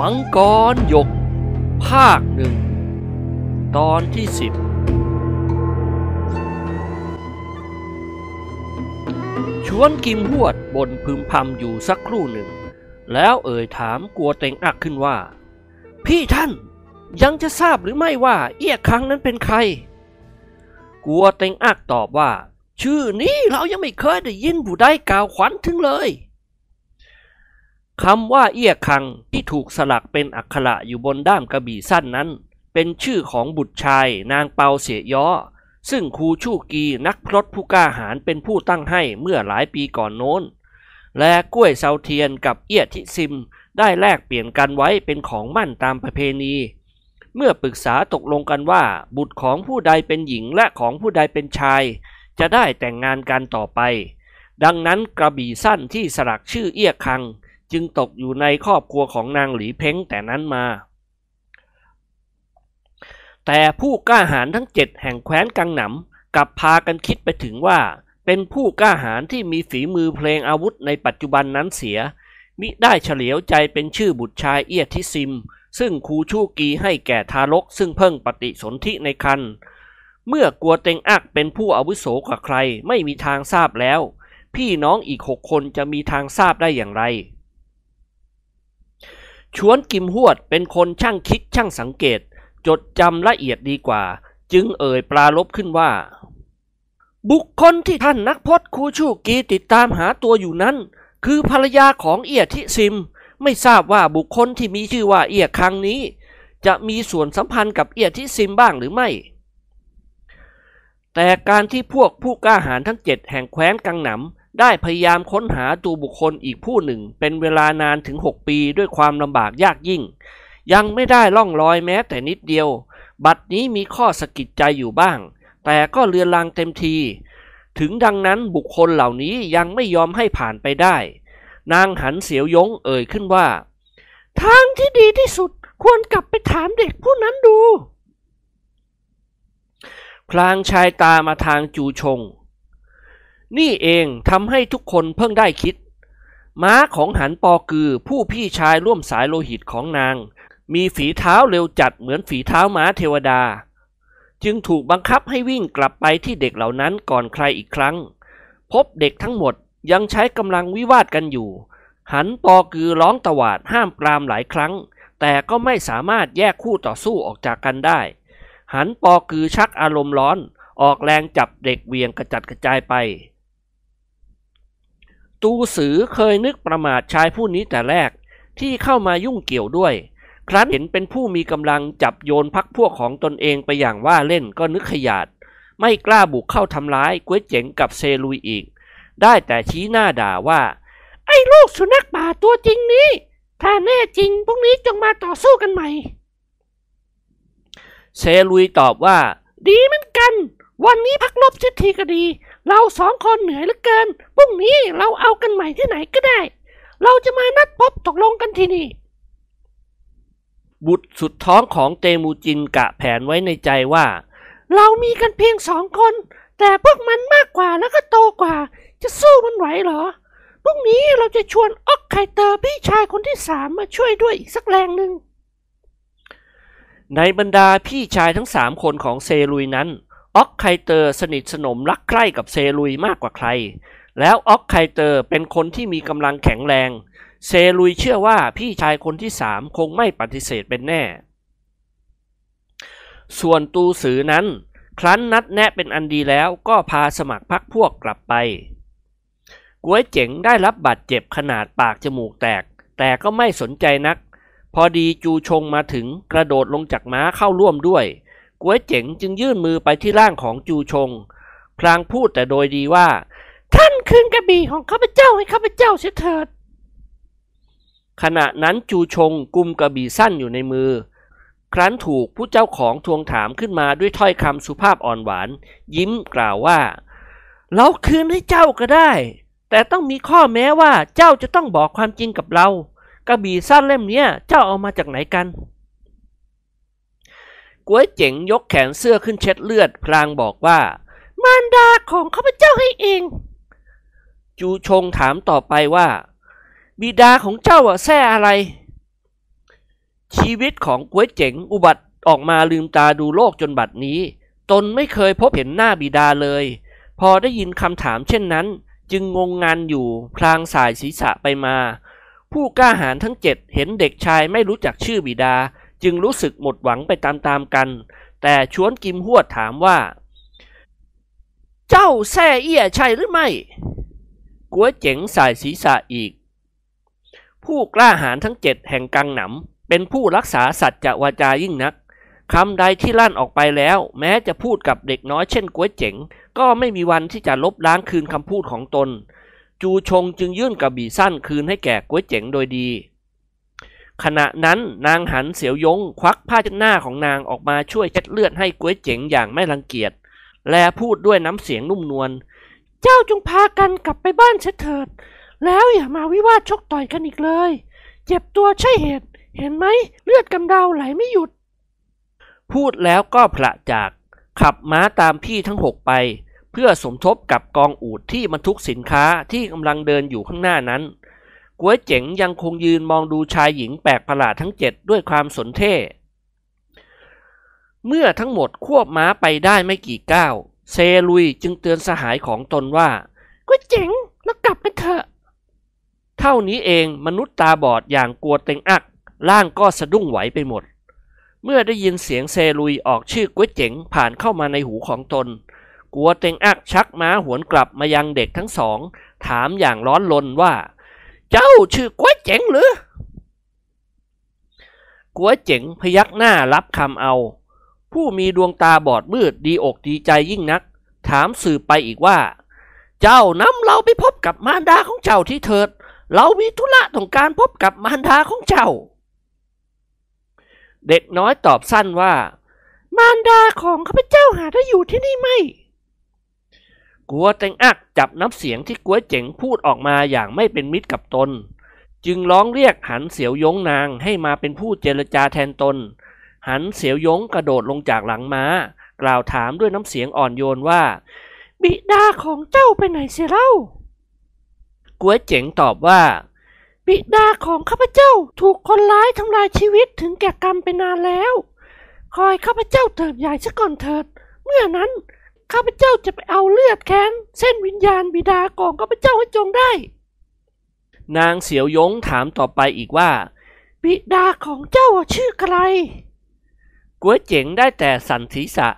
มังกรหยก ภาคหนึ่ง ตอนที่สิบชวนกิมหวดบนพึมพำอยู่สักครู่หนึ่ง แล้วเอ่ยถามกลัวเต็งอักขึ้นว่า พี่ท่านยังจะทราบหรือไม่ว่าเอี้ยคังนั้นเป็นใคร กลัวเต็งอักตอบว่า ชื่อนี้เรายังไม่เคยได้ยินผู้ใดกล่าวขวัญถึงเลย คำว่าเอี้ยคังที่ถูกสลักเป็นอักขระอยู่บนด้ามกระบี่สั้นนั้น เป็นชื่อของบุตรชายนางเปาเสียย้อ ซึ่งครูชูกีนักพรตผู้กล้าหาญเป็นผู้ตั้งให้เมื่อหลายปีก่อนโน้น และกล้วยเซาเทียนกับเอี้ยทิซิมได้แลกเปลี่ยนกันไว้เป็นของมั่นตามประเพณี เมื่อปรึกษาตกลงกันว่า บุตรของผู้ใดเป็นหญิงและของผู้ใดเป็นชาย จะได้แต่งงานกันต่อไป ดังนั้นกระบี่สั้นที่สลักชื่อเอี้ยคัง จึงตกอยู่ในครอบครัวของนางหลีเพ้งแต่นั้นมา แต่ผู้กล้าหาญทั้งเจ็ดแห่งแคว้นกังหนำกลับพากันคิดไปถึงว่า เป็นผู้กล้าหาญที่มีฝีมือเพลงอาวุธในปัจจุบันนั้นเสีย มิได้เฉลียวใจเป็นชื่อบุตรชายเอียทิซิม ซึ่งครูชูกีให้แก่ทารกซึ่งเพิ่งปฏิสนธิในคันเมื่อกลัวเต็งอักเป็นผู้อาวุโสกว่าใครไม่มีทางทราบแล้ว พี่น้องอีกหกคนจะมีทางทราบได้อย่างไร ชวนกิมหวดเป็นคนช่างคิดช่างสังเกต จดจำละเอียดดีกว่า จึงเอ่ยปลาลบขึ้นว่า บุคคลที่ท่านนักพจน์ครูชูกีติดตามหาตัวอยู่นั้น คือภรรยาของเอียทิซิม ไม่ทราบว่าบุคคลที่มีชื่อว่าเอียครั้งนี้ จะมีส่วนสัมพันธ์กับเอียทิซิมบ้างหรือไม่ แต่การที่พวกผู้กล้าหาญทั้งเจ็ดแห่งแคว้นกังหนำ ได้พยายามค้นหาตัวบุคคลอีกผู้หนึ่ง เป็นเวลานานถึง 6 ปีด้วยความลำบากยากยิ่ง ยังไม่ได้ล่องลอยแม้แต่นิดเดียว บัดนี้มีข้อสะกิดใจอยู่บ้าง แต่ก็เลือนลางเต็มที ถึงดังนั้นบุคคลเหล่านี้ยังไม่ยอมให้ผ่านไปได้ นางหันเสียวยงเอ่ยขึ้นว่า ทางที่ดีที่สุดควรกลับไปถามเด็กผู้นั้นดู พลางชายตามาทางจูชง นี่เองทำให้ทุกคนเพิ่งได้คิด ม้าของหันปอกือผู้พี่ชายร่วมสายโลหิตของนาง มีฝีเท้าเร็วจัดเหมือนฝีเท้าม้าเทวดา จึงถูกบังคับให้วิ่งกลับไปที่เด็กเหล่านั้นก่อนใครอีกครั้ง พบเด็กทั้งหมดยังใช้กำลังวิวาทกันอยู่ หันปอกือร้องตวาดห้ามปรามหลายครั้ง แต่ก็ไม่สามารถแยกคู่ต่อสู้ออกจากกันได้ หันปอกือชักอารมณ์ร้อน ออกแรงจับเด็กเวียงกระจัดกระจายไป ตูสือเคยนึกประมาทชายผู้นี้แต่แรกที่เข้ามายุ่งเกี่ยวด้วย ครั้นเห็นเป็นผู้มีกำลังจับโยนพักพวกของตนเองไปอย่างว่าเล่นก็นึกขยาด ไม่กล้าบุกเข้าทำร้ายก๋วยเจ๋งกับเซลุยอีก ได้แต่ชี้หน้าด่าว่า ไอ้ลูกสุนัขป่าตัวจริงนี้ ถ้าแน่จริงพรุ่งนี้จงมาต่อสู้กันใหม่ เซลุยตอบว่า ดีเหมือนกัน วันนี้พักลบเสียทีก็ดี เราสองคนเหนื่อยเหลือเกิน พรุ่งนี้เราเอากันใหม่ที่ไหนก็ได้ เราจะมานัดพบตกลงกันที่นี่ บุตรสุดท้องของเตมูจินกะแผนไว้ในใจว่า เรามีกันเพียงสองคน แต่พวกมันมากกว่าแล้วก็โตกว่า จะสู้มันไหวเหรอ พรุ่งนี้เราจะชวนออกไคเตอร์พี่ชายคนที่สามมาช่วยด้วยอีกสักแรงหนึ่งในบรรดาพี่ชายทั้งสามคนของเซลุยนั้น ออกไคเตอร์สนิทสนมรักใคร่กับเซลุยมากกว่าใคร แล้วออกไคเตอร์เป็นคนที่มีกำลังแข็งแรง เซลุยเชื่อว่าพี่ชายคนที่สามคงไม่ปฏิเสธเป็นแน่ ส่วนตูสือนั้น ครั้นนัดแนะเป็นอันดีแล้วก็พาสมัครพักพวกกลับไปก๋วยเจ๋งได้รับบาดเจ็บขนาดปากจมูกแตก แต่ก็ไม่สนใจนัก พอดีจูชงมาถึงกระโดดลงจากม้าเข้าร่วมด้วย ก๋วยเจ๋งจึงยื่นมือไปที่ร่างของจูชง พลางพูดแต่โดยดีว่า ท่านคืนกระบี่ของข้าพเจ้าให้ข้าพเจ้าเสียเถิด ขณะนั้นจูชงกุมกระบี่สั้นอยู่ในมือ ครั้นถูกผู้เจ้าของทวงถามขึ้นมาด้วยถ้อยคำสุภาพอ่อนหวาน ยิ้มกล่าวว่า เราคืนให้เจ้าก็ได้ แต่ต้องมีข้อแม้ว่าเจ้าจะต้องบอกความจริงกับเรา กระบี่สั้นเล่มนี้เจ้าเอามาจากไหนกัน ก๋วยเจ๋งยกแขนเสื้อขึ้นเช็ดเลือดพลางบอกว่า มารดาของข้าพเจ้าให้เอง จูชงถามต่อไปว่า บิดาของเจ้าอะแซ่อะไร ชีวิตของก๋วยเจ๋งอุบัติออกมาลืมตาดูโลกจนบัดนี้ ตนไม่เคยพบเห็นหน้าบิดาเลย พอได้ยินคำถามเช่นนั้น จึงงงงันอยู่พลางสายศีรษะไปมา ผู้กล้าหาญทั้งเจ็ดเห็นเด็กชายไม่รู้จักชื่อบิดา จึงรู้สึกหมดหวังไปตามๆกัน แต่ชวนกิมหวดถามว่า เจ้าแซ่เอี้ยใช่หรือไม่กัวเจ๋งสายศีรษะอีก ผู้กล้าหาญทั้งเจ็ดแห่งกังหนำเป็นผู้รักษาสัจจะวาจายิ่งนักคำใดที่ลั่นออกไปแล้ว แม้จะพูดกับเด็กน้อยเช่นกัวเจ๋ง ก็ไม่มีวันที่จะลบล้างคืนคำพูดของตน จูชงจึงยื่นกระบี่สั้นคืนให้แก่กัวเจ๋งโดยดี ขณะนั้นนางหันเสียวยงควักผ้าเช็ดหน้าของนางออกมาช่วยเช็ดเลือดให้กัวเจ๋งอย่างไม่รังเกียจ และพูดด้วยน้ำเสียงนุ่มนวล เจ้าจงพากันกลับไปบ้านเสียเถิด แล้วอย่ามาวิวาทชกต่อยกันอีกเลย เจ็บตัวใช่เหตุ เห็นไหมเลือดกำเดาไหลไม่หยุด พูดแล้วก็ผละจาก ขับม้าตามพี่ทั้งหกไป เพื่อสมทบกับกองอูดที่บรรทุกสินค้าที่กำลังเดินอยู่ข้างหน้านั้น ก๋วยเจ๋งยังคงยืนมองดูชายหญิงแปลกประหลาดทั้งเจ็ดด้วยความสนเท่เมื่อทั้งหมดควบม้าไปได้ไม่กี่ก้าว เซลุยจึงเตือนสหายของตนว่าก๋วยเจ๋งแล้วกลับกันเถอะ เท่านี้เองมนุษย์ตาบอดอย่างกลัวเต็งอัก ร่างก็สะดุ้งไหวไปหมด เมื่อได้ยินเสียงเซลุยออกชื่อก๋วยเจ๋งผ่านเข้ามาในหูของตน กลัวเต็งอักชักม้าหวนกลับมายังเด็กทั้งสอง ถามอย่างร้อนลนว่า เจ้าชื่อก๋วยเจ๋งหรือกัวเจ๋งพยักหน้ารับคำเอา ผู้มีดวงตาบอดมืดดีอกดีใจยิ่งนัก ถามสืบไปอีกว่า เจ้านำเราไปพบกับมารดาของเจ้าที่เถิด เรามีธุระต้องการพบกับมารดาของเจ้า เด็กน้อยตอบสั้นว่า มารดาของข้าพเจ้าหาได้อยู่ที่นี่ไหม กัวเต็งอักจับน้ำเสียงที่กัวเจ๋งพูดออกมาอย่างไม่เป็นมิตรกับตน จึงร้องเรียกหันเสียวยงนางให้มาเป็นผู้เจรจาแทนตน หันเสียวยงกระโดดลงจากหลังม้า กล่าวถามด้วยน้ำเสียงอ่อนโยนว่า บิดาของเจ้าไปไหนเสียเล่ากัวเจ๋งตอบว่า บิดาของข้าพเจ้าถูกคนร้ายทำลายชีวิตถึงแก่กรรมไปนานแล้ว คอยข้าพเจ้าเถิดใหญ่ซะก่อนเถิด เมื่อนั้น ข้าพเจ้าจะไปเอาเลือดแค้นเส้นวิญญาณบิดาของข้าพเจ้าให้จงได้ นางเสียวยงถามต่อไปอีกว่า บิดาของเจ้าชื่ออะไรกัวเจ๋งได้แต่สันศีรษะ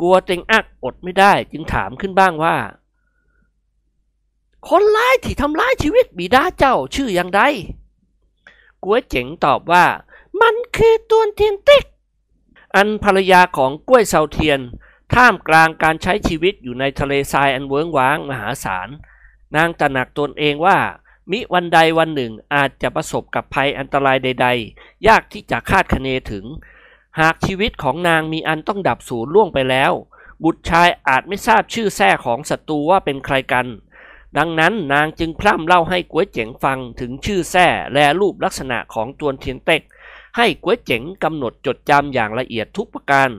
กลัวเต็งอักอดไม่ได้จึงถามขึ้นบ้างว่า คนร้ายที่ทำร้ายชีวิตบิดาเจ้าชื่ออย่างไรกัวเจ๋งตอบว่า มันคือตัวเทียนติ๊กอันภรรยาของกล้วยเซาเทียน ท่ามกลางการใช้ชีวิตอยู่ในทะเลทรายอันเวิ้งว้างมหาศาล นางตระหนักตนเองว่า มิวันใดวันหนึ่งอาจจะประสบกับภัยอันตรายใด ๆ ยากที่จะคาดคะเนถึง หากชีวิตของนางมีอันต้องดับสูญล่วงไปแล้ว บุตรชายอาจไม่ทราบชื่อแท้ของศัตรูว่าเป็นใครกัน ดังนั้นนางจึงพร่ำเล่าให้ก๋วยเจ๋งฟังถึงชื่อแท้และรูปลักษณะของตัวเทียนเต็ก ให้ก๋วยเจ๋งกำหนดจดจำอย่างละเอียดทุกประการ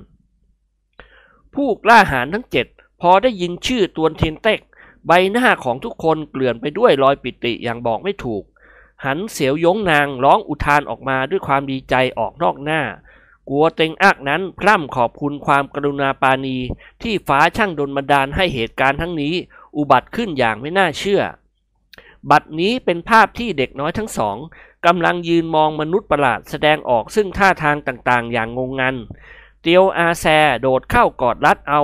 ผู้กล้าหาญทั้งเจ็ดพอได้ยินชื่อตัวเทียนเต็ก ใบหน้าของทุกคนเกลื่อนไปด้วยรอยปิติอย่างบอกไม่ถูก หันเสียวยงนางร้องอุทานออกมาด้วยความดีใจออกนอกหน้า กัวเต็งอักนั้นพร่ำขอบคุณความกรุณาปาณีที่ฟ้าช่างดลบันดาลให้เหตุการณ์ทั้งนี้ อุบัติขึ้นอย่างไม่น่าเชื่อ บัดนี้เป็นภาพที่เด็กน้อยทั้งสองกำลังยืนมองมนุษย์ประหลาดแสดงออกซึ่งท่าทางต่างๆ อย่างงงงัน เตียวอาแซโดดเข้ากอดรัดเอา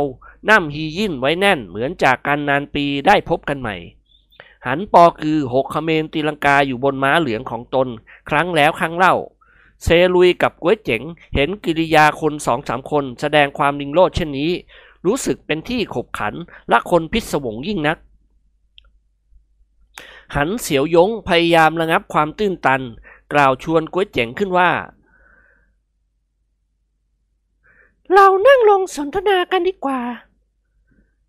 น้ำฮียินไว้แน่นเหมือนจากการนานปีได้พบกันใหม่ หันปอคือหกขเมนตีลังกาอยู่บนม้าเหลืองของตน ครั้งแล้วครั้งเล่า เซลุยกับก๋วยเจ๋งเห็นกิริยาคนสองสามคนแสดงความลิงโลดเช่นนี้ รู้สึกเป็นที่ขบขันและฉงนพิศวงยิ่งนัก หันเสียวยงพยายามระงับความตื้นตัน กล่าวชวนก๋วยเจ๋งขึ้นว่า เรานั่งลงสนทนากันดีกว่า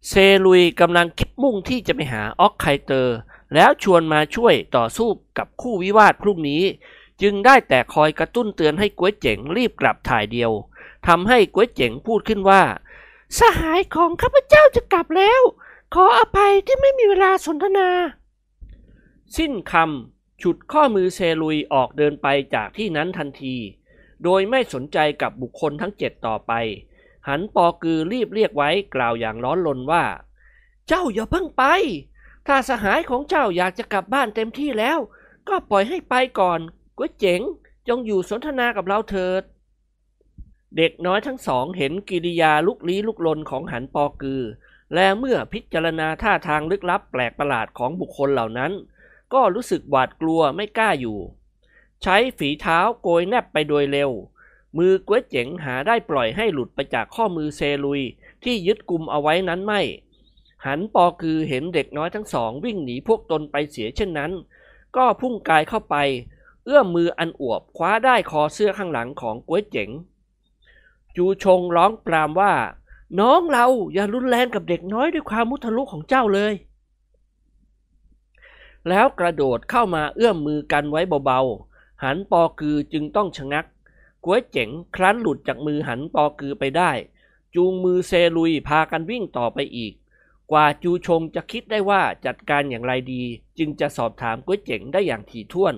เซลุยกำลังคิดมุ่งที่จะไปหาออกไคเตอร์ แล้วชวนมาช่วยต่อสู้กับคู่วิวาทพรุ่งนี้ จึงได้แต่คอยกระตุ้นเตือนให้ก๋วยเจ๋งรีบกลับถ่ายเดียวทำให้ก๋วยเจ๋งพูดขึ้นว่า สหายของข้าพเจ้าจะกลับแล้ว ขออภัยที่ไม่มีเวลาสนทนา สิ้นคำฉุดข้อมือเซลุยออกเดินไปจากที่นั้นทันที โดยไม่สนใจกับบุคคลทั้งเจ็ดต่อไป หันปอกือรีบเรียกไว้กล่าวอย่างร้อนรนว่า เจ้าอย่าเพิ่งไป ถ้าสหายของเจ้าอยากจะกลับบ้านเต็มที่แล้ว ก็ปล่อยให้ไปก่อนก๋วยเจ๋ง จงอยู่สนทนากับเราเถิด เด็กน้อยทั้งสองเห็นกิริยาลุกลี้ลุกลนของหันปอกือ และเมื่อพิจารณาท่าทางลึกลับแปลกประหลาดของบุคคลเหล่านั้น ก็รู้สึกหวาดกลัวไม่กล้าอยู่ ใช้ฝีเท้าโกยแนบไปโดยเร็ว มือก๋วยเจ๋งหาได้ปล่อยให้หลุดไปจากข้อมือเซลุยที่ยึดกุมเอาไว้นั้นไม่ หันปอคือเห็นเด็กน้อยทั้งสองวิ่งหนีพวกตนไปเสียเช่นนั้น ก็พุ่งกายเข้าไป เอื้อมมืออันอวบคว้าได้คอเสื้อข้างหลังของก๋วยเจ๋ง จูชงร้องปรามว่า น้องเราอย่ารุนแรงกับเด็กน้อยด้วยความมุทะลุของเจ้าเลยแล้วกระโดดเข้ามาเอื้อมมือกันไว้เบาๆ หันปอคือจึงต้องชะงักก๋วยเจ๋งครั้นหลุดจากมือหันปอคือไปได้ จูงมือเซลุยพากันวิ่งต่อไปอีก กว่าจูชงจะคิดได้ว่าจัดการอย่างไรดี จึงจะสอบถามก๋วยเจ๋งได้อย่างถี่ถ้วน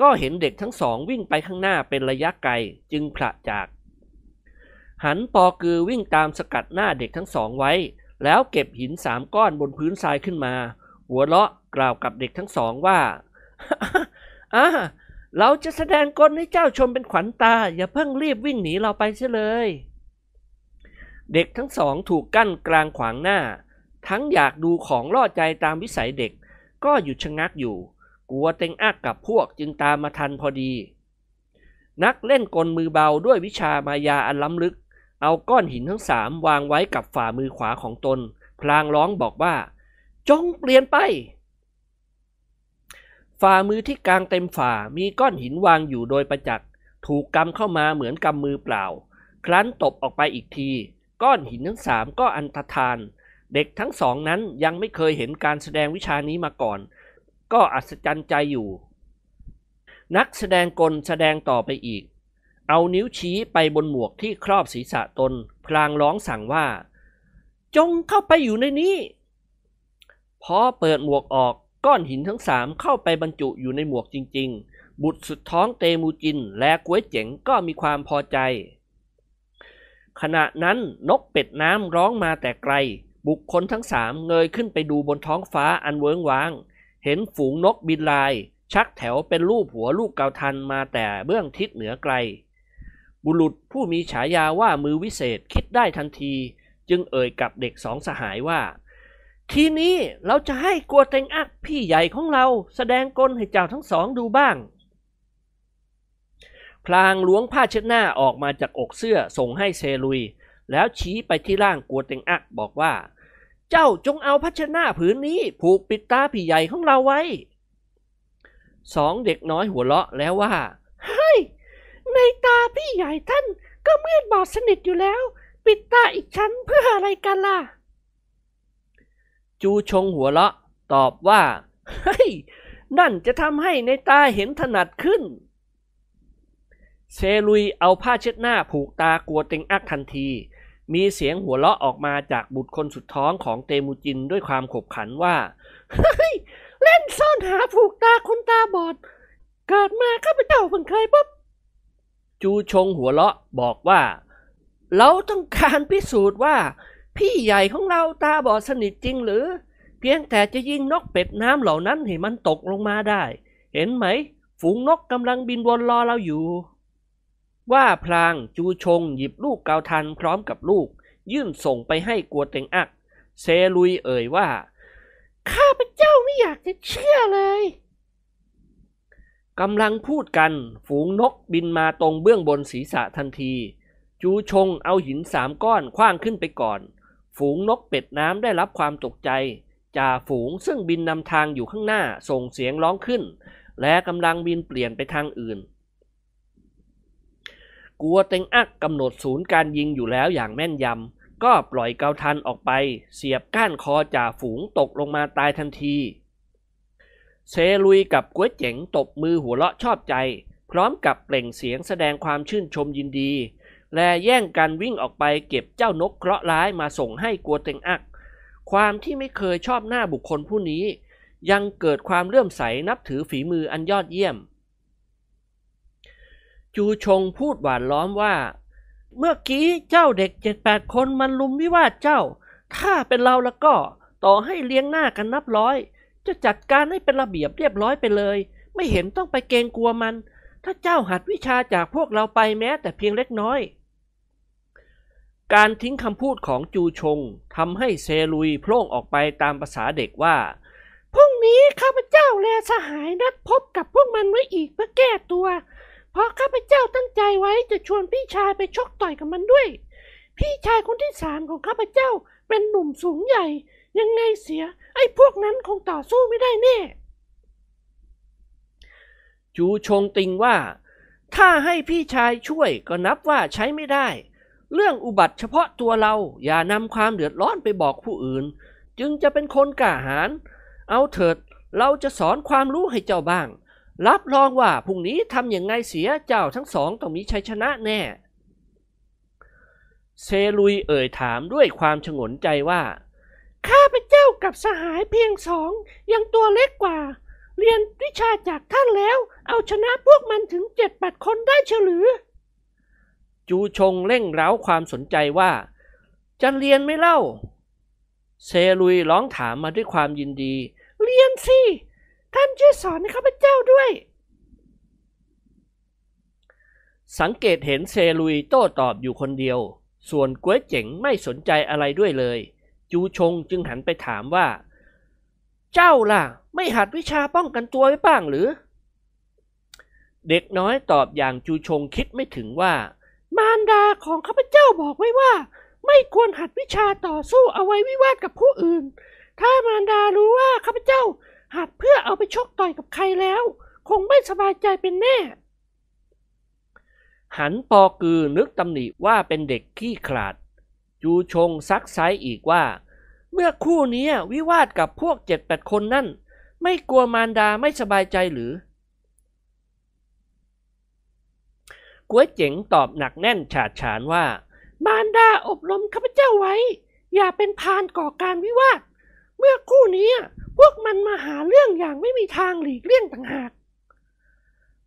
ก็เห็นเด็กทั้งสองวิ่งไปข้างหน้าเป็นระยะไกลจึงพละจาก หันปอคือวิ่งตามสกัดหน้าเด็กทั้งสองไว้ แล้วเก็บหินสามก้อนบนพื้นทรายขึ้นมา หัวเราะกล่าวกับเด็กทั้งสองว่าอ่า เราจะแสดงกลให้เจ้าชมเป็นขวัญตา อย่าเพิ่งรีบวิ่งหนีเราไปเสียเลย เด็กทั้งสองถูกกั้นกลางขวางหน้า ทั้งอยากดูของล่อใจตามวิสัยเด็ก ก็หยุดชะงักอยู่ กลัวเต็งอักกับพวกจึงตามมาทันพอดี นักเล่นกลมือเบาด้วยวิชามายาอันล้ำลึก เอาก้อนหินทั้งสามวางไว้กับฝ่ามือขวาของตน พลางร้องบอกว่า จงเปลี่ยนไป ฝ่ามือที่กลางเต็มฝ่ามีก้อนหินวางอยู่โดยประจักษ์ถูกกำเข้ามาเหมือนกำมือเปล่า ครั้นตบออกไปอีกที ก้อนหินทั้งสามก็อันตรธาน เด็กทั้งสองนั้นยังไม่เคยเห็นการแสดงวิชานี้มาก่อน ก็อัศจรรย์ใจอยู่ นักแสดงกลแสดงต่อไปอีก เอานิ้วชี้ไปบนหมวกที่ครอบศีรษะตน พลางร้องสั่งว่า จงเข้าไปอยู่ในนี้ พอเปิดหมวกออก ก้อนหินทั้งสามเข้าไปบรรจุอยู่ในหมวกจริง ๆ บุตรสุดท้องเตมูจินและก๋วยเจ๋งก็มีความพอใจ ขณะนั้นนกเป็ดน้ำร้องมาแต่ไกล บุคคลทั้งสามเงยขึ้นไปดูบนท้องฟ้าอันเวิงว้าง เห็นฝูงนกบินลาย ชักแถวเป็นรูปหัวลูกเกาทันมาแต่เบื้องทิศเหนือไกล บุรุษผู้มีฉายาว่ามือวิเศษคิดได้ทันที จึงเอ่ยกับเด็กสองสหายว่า ทีนี้เราจะให้กัวเต็งอักพี่ใหญ่ของเราแสดงกลให้เจ้าทั้งสองดูบ้าง พลางล้วงผ้าเช็ดหน้าออกมาจากอกเสื้อส่งให้เซลุย แล้วชี้ไปที่ร่างกัวเต็งอักบอกว่า เจ้าจงเอาผ้าเช็ดหน้าผืนนี้ผูกปิดตาพี่ใหญ่ของเราไว้สองเด็กน้อยหัวเราะแล้วว่าเฮ้ยในตาพี่ใหญ่ท่านก็มืดบอดสนิทอยู่แล้ว ปิดตาอีกชั้นเพื่ออะไรกันล่ะ จูชงหัวเราะ ตอบว่า เฮ้ย นั่นจะทำให้ในตาเห็นถนัดขึ้น เซลุยเอาผ้าเช็ดหน้าผูกตากลัวเต็งอักทันที มีเสียงหัวเราะออกมาจากบุตรคนสุดท้องของเตมูจินด้วยความขบขันว่า เฮ้ย เล่นซ่อนหาผูกตาคนตาบอด เกิดมาข้าพเจ้าเพิ่งเคยพบจูชงหัวเราะบอกว่า เราต้องการพิสูจน์ว่า พี่ใหญ่ของเราตาบอดสนิทจริงหรือ เพียงแต่จะยิงนกเป็ดน้ำเหล่านั้นให้มันตกลงมาได้ เห็นไหม ฝูงนกกำลังบินวนรอเราอยู่ ว่าพลางจูชงหยิบลูกเกาทันพร้อมกับลูก ยื่นส่งไปให้กัวเต็งอัก เซลุยเอ่ยว่า ข้าพเจ้าไม่อยากจะเชื่อเลยกำลังพูดกันฝูงนกบินมาตรงเบื้องบนศีรษะทันที จูชงเอาหินสามก้อนคว้างขึ้นไปก่อน ฝูงนกเป็ดน้ำได้รับความตกใจจ่าฝูงซึ่งบินนำทางอยู่ข้างหน้าส่งเสียงร้องขึ้น และกำลังบินเปลี่ยนไปทางอื่น กัวเต็งอักกำหนดศูนย์การยิงอยู่แล้วอย่างแม่นยำ ก็ปล่อยเกาทันออกไป เสียบก้านคอจ่าฝูงตกลงมาตายทันที เซลุยกับก๋วยเจ๋งตบมือหัวเราะชอบใจ พร้อมกับเปล่งเสียงแสดงความชื่นชมยินดี และแย่งกันวิ่งออกไปเก็บเจ้านกเคราะห์ร้ายมาส่งให้กัวเต็งอัก ความที่ไม่เคยชอบหน้าบุคคลผู้นี้ ยังเกิดความเลื่อมใสนับถือฝีมืออันยอดเยี่ยม จูชงพูดหวานล้อมว่า เมื่อกี้เจ้าเด็กเจ็ดแปดคนมันลุมวิวาทเจ้า ถ้าเป็นเราแล้วก็ต่อให้เลี้ยงหน้ากันนับร้อย จะจัดการให้เป็นระเบียบเรียบร้อยไปเลย ไม่เห็นต้องไปเกรงกลัวมัน ถ้าเจ้าหัดวิชาจากพวกเราไปแม้แต่เพียงเล็กน้อย การทิ้งคำพูดของจูชงทำให้เซลุยโพล่งออกไปตามภาษาเด็กว่า พรุ่งนี้ข้าพเจ้าและสหายนัดพบกับพวกมันไว้อีกเพื่อแก้ตัว เพราะข้าพเจ้าตั้งใจไว้จะชวนพี่ชายไปชกต่อยกับมันด้วย พี่ชายคนที่สามของข้าพเจ้าเป็นหนุ่มสูงใหญ่ ยังไงเสีย ไอ้พวกนั้นคงต่อสู้ไม่ได้แน่ จูชงติงว่า ถ้าให้พี่ชายช่วยก็นับว่าใช้ไม่ได้ เรื่องอุบัติเฉพาะตัวเราอย่านำความเดือดร้อนไปบอกผู้อื่น จึงจะเป็นคนกล้าหาญเอาเถิดเราจะสอนความรู้ให้เจ้าบ้าง รับรองว่าพรุ่งนี้ทำอย่างไงเสียเจ้าทั้งสองต้องมีชัยชนะแน่ เซลุยเอ่ยถามด้วยความฉงนใจว่า ข้าพเจ้ากับสหายเพียงสองยังตัวเล็กกว่า เรียนวิชาจากท่านแล้ว เอาชนะพวกมันถึงเจ็ดแปดคนได้เฉลือ จูชงเร่งเร้าความสนใจว่า จะเรียนไม่เล่า เซลุยร้องถามมาด้วยความยินดี เรียนสิ ท่านช่วยสอนให้ข้าพเจ้าด้วย สังเกตเห็นเซลุยโต้ตอบอยู่คนเดียว ส่วนก๋วยเจ๋งไม่สนใจอะไรด้วยเลย จูชงจึงหันไปถามว่า เจ้าล่ะ ไม่หัดวิชาป้องกันตัวไว้บ้างหรือ เด็กน้อยตอบอย่างจูชงคิดไม่ถึงว่า มารดาของข้าพเจ้าบอกไว้ว่า ไม่ควรหัดวิชาต่อสู้เอาไว้วิวาทกับผู้อื่น ถ้ามารดารู้ว่าข้าพเจ้าหัดเพื่อเอาไปชกต่อยกับใครแล้ว คงไม่สบายใจเป็นแน่ หันปอกือนึกตำหนิว่าเป็นเด็กขี้ขลาด จูชงซักไซอีกว่า เมื่อคู่นี้วิวาทกับพวกเจ็ดแปดคนนั่น ไม่กลัวมารดาไม่สบายใจหรือ ก๋วยเจ๋งตอบหนักแน่นฉาดฉานว่า มารดาอบรมข้าพเจ้าไว้ อย่าเป็นพานก่อการวิวาท เมื่อคู่นี้พวกมันมาหาเรื่องอย่างไม่มีทางหลีกเลี่ยงต่างหาก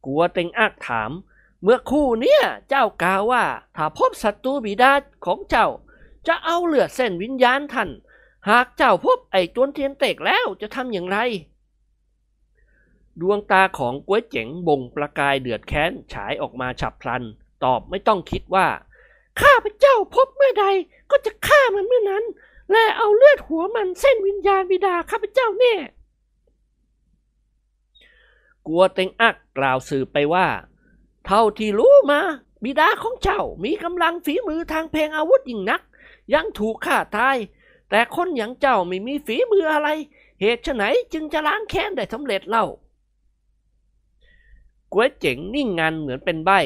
กัวเต็งอักถาม เมื่อคู่เนี้ยเจ้ากล่าวว่า ถ้าพบศัตรูบิดาของเจ้า จะเอาเลือดเส้นวิญญาณท่าน หากเจ้าพบไอ้จวนเทียนเตกแล้วจะทำอย่างไร ดวงตาของก๋วยเจ๋งบ่งประกายเดือดแค้นฉายออกมาฉับพลัน ตอบไม่ต้องคิดว่า ข้าพเจ้าพบเมื่อใดก็จะฆ่ามันเมื่อนั้น และเอาเลือดหัวมันเส้นวิญญาณบิดาข้าพเจ้าแน่กัวเต็งอักกล่าวสืบไปว่า เท่าที่รู้มา บิดาของเจ้ามีกำลังฝีมือทางเพลงอาวุธยิ่งนัก ยังถูกฆ่าตาย แต่คนอย่างเจ้าไม่มีฝีมืออะไร เหตุไฉนจึงจะล้างแค้นได้สำเร็จเล่า ก๋วยเจ๋งนิ่งงันเหมือนเป็นใบ้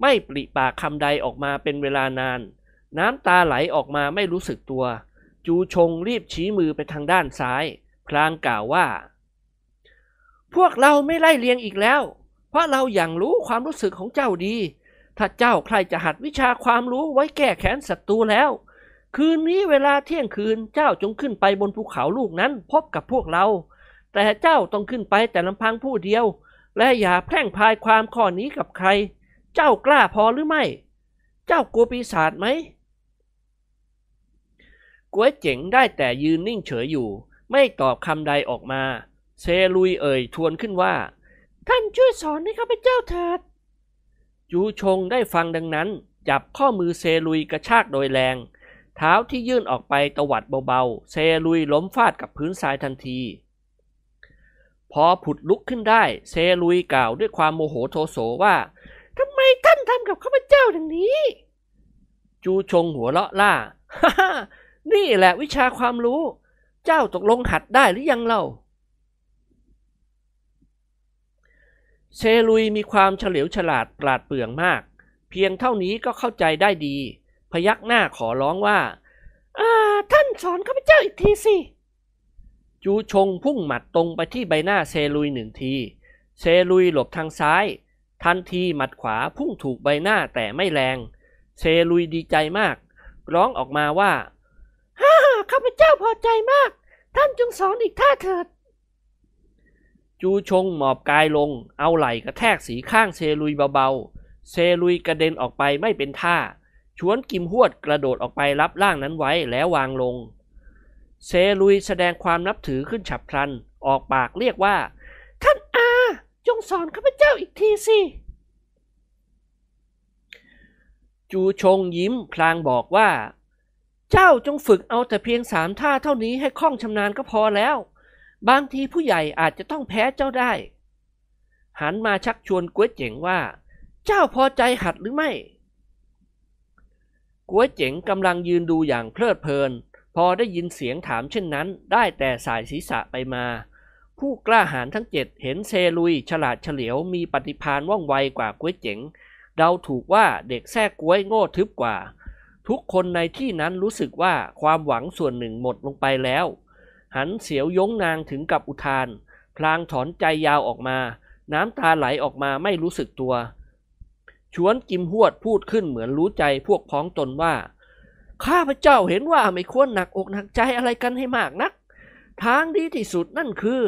ไม่ปริปากคำใดออกมาเป็นเวลานาน น้ำตาไหลออกมาไม่รู้สึกตัว จูชงรีบชี้มือไปทางด้านซ้าย พลางกล่าวว่า พวกเราไม่ไล่เลียงอีกแล้ว เพราะเราอย่างรู้ความรู้สึกของเจ้าดี ถ้าเจ้าใครจะหัดวิชาความรู้ไว้แก้แค้นศัตรูแล้ว คืนนี้เวลาเที่ยงคืนเจ้าจงขึ้นไปบนภูเขาลูกนั้นพบกับพวกเรา แต่เจ้าต้องขึ้นไปแต่ลำพังผู้เดียว และอย่าแพร่งพายความข้อนี้กับใคร เจ้ากล้าพอหรือไม่ เจ้ากลัวปีศาจไหมก๋วยเจ๋งได้แต่ยืนนิ่งเฉยอยู่ ไม่ตอบคำใดออกมา เซลุยเอ่ยทวนขึ้นว่า ท่านช่วยสอนให้ข้าพเจ้าเถิดจูชงได้ฟังดังนั้น จับข้อมือเซลุยกระชากโดยแรง เท้าที่ยื่นออกไปตวัดเบาๆ เซลุยล้มฟาดกับพื้นทรายทันที พอผุดลุกขึ้นได้ เซลุยกล่าวด้วยความโมโหโทโสว่าทำไมท่านทำกับข้าพเจ้าอย่างนี้ จูชงหัวเราะล่าฮ่าฮ่านี่แหละวิชาความรู้ เจ้าตกลงหัดได้หรือยังเล่า เซลุยมีความเฉลียวฉลาดปราดเปรื่องมาก เพียงเท่านี้ก็เข้าใจได้ดี พยักหน้าขอร้องว่า อ่า ท่านสอนข้าพเจ้าอีกทีสิ จูชงพุ่งหมัดตรงไปที่ใบหน้าเซลุยหนึ่งที เซลุยหลบทางซ้าย ทันทีหมัดขวาพุ่งถูกใบหน้าแต่ไม่แรง เซลุยดีใจมาก ร้องออกมาว่าฮ่าข้าพเจ้าพอใจมาก ท่านจงสอนอีกท่าเถิด จูชงหมอบกายลง เอาไหล่กระแทกสีข้างเซลุยเบาๆ เซลุยกระเด็นออกไปไม่เป็นท่า ชวนกิมหวดกระโดดออกไปรับร่างนั้นไว้แล้ววางลง เซลุยแสดงความนับถือขึ้นฉับพลัน ออกปากเรียกว่า ท่านอาจงสอนข้าพเจ้าอีกทีสิ จูชงยิ้มพลางบอกว่า เจ้าจงฝึกเอาแต่เพียงสามท่าเท่านี้ให้คล่องชำนาญก็พอแล้ว บางทีผู้ใหญ่อาจจะต้องแพ้เจ้าได้ หันมาชักชวนก๋วยเจ๋งว่า เจ้าพอใจหัดหรือไม่ก๋วยเจ๋งกำลังยืนดูอย่างเพลิดเพลิน พอได้ยินเสียงถามเช่นนั้น ได้แต่สายศีรษะไปมา ผู้กล้าหาญทั้งเจ็ดเห็นเซลุยฉลาดเฉลียวมีปฏิภาณว่องไวกว่าก๋วยเจ๋ง เดาถูกว่าเด็กแท้กล้วยโง่ทึบกว่า ทุกคนในที่นั้นรู้สึกว่าความหวังส่วนหนึ่งหมดลงไปแล้ว หันเสียวยงนางถึงกับอุทาน พลางถอนใจยาวออกมา น้ำตาไหลออกมาไม่รู้สึกตัว ชวนกิมหวดพูดขึ้นเหมือนรู้ใจพวกพ้องตนว่า ข้าพเจ้าเห็นว่าไม่ควรหนักอกหนักใจอะไรกันให้มากนัก ทางดีที่สุดนั่นคือ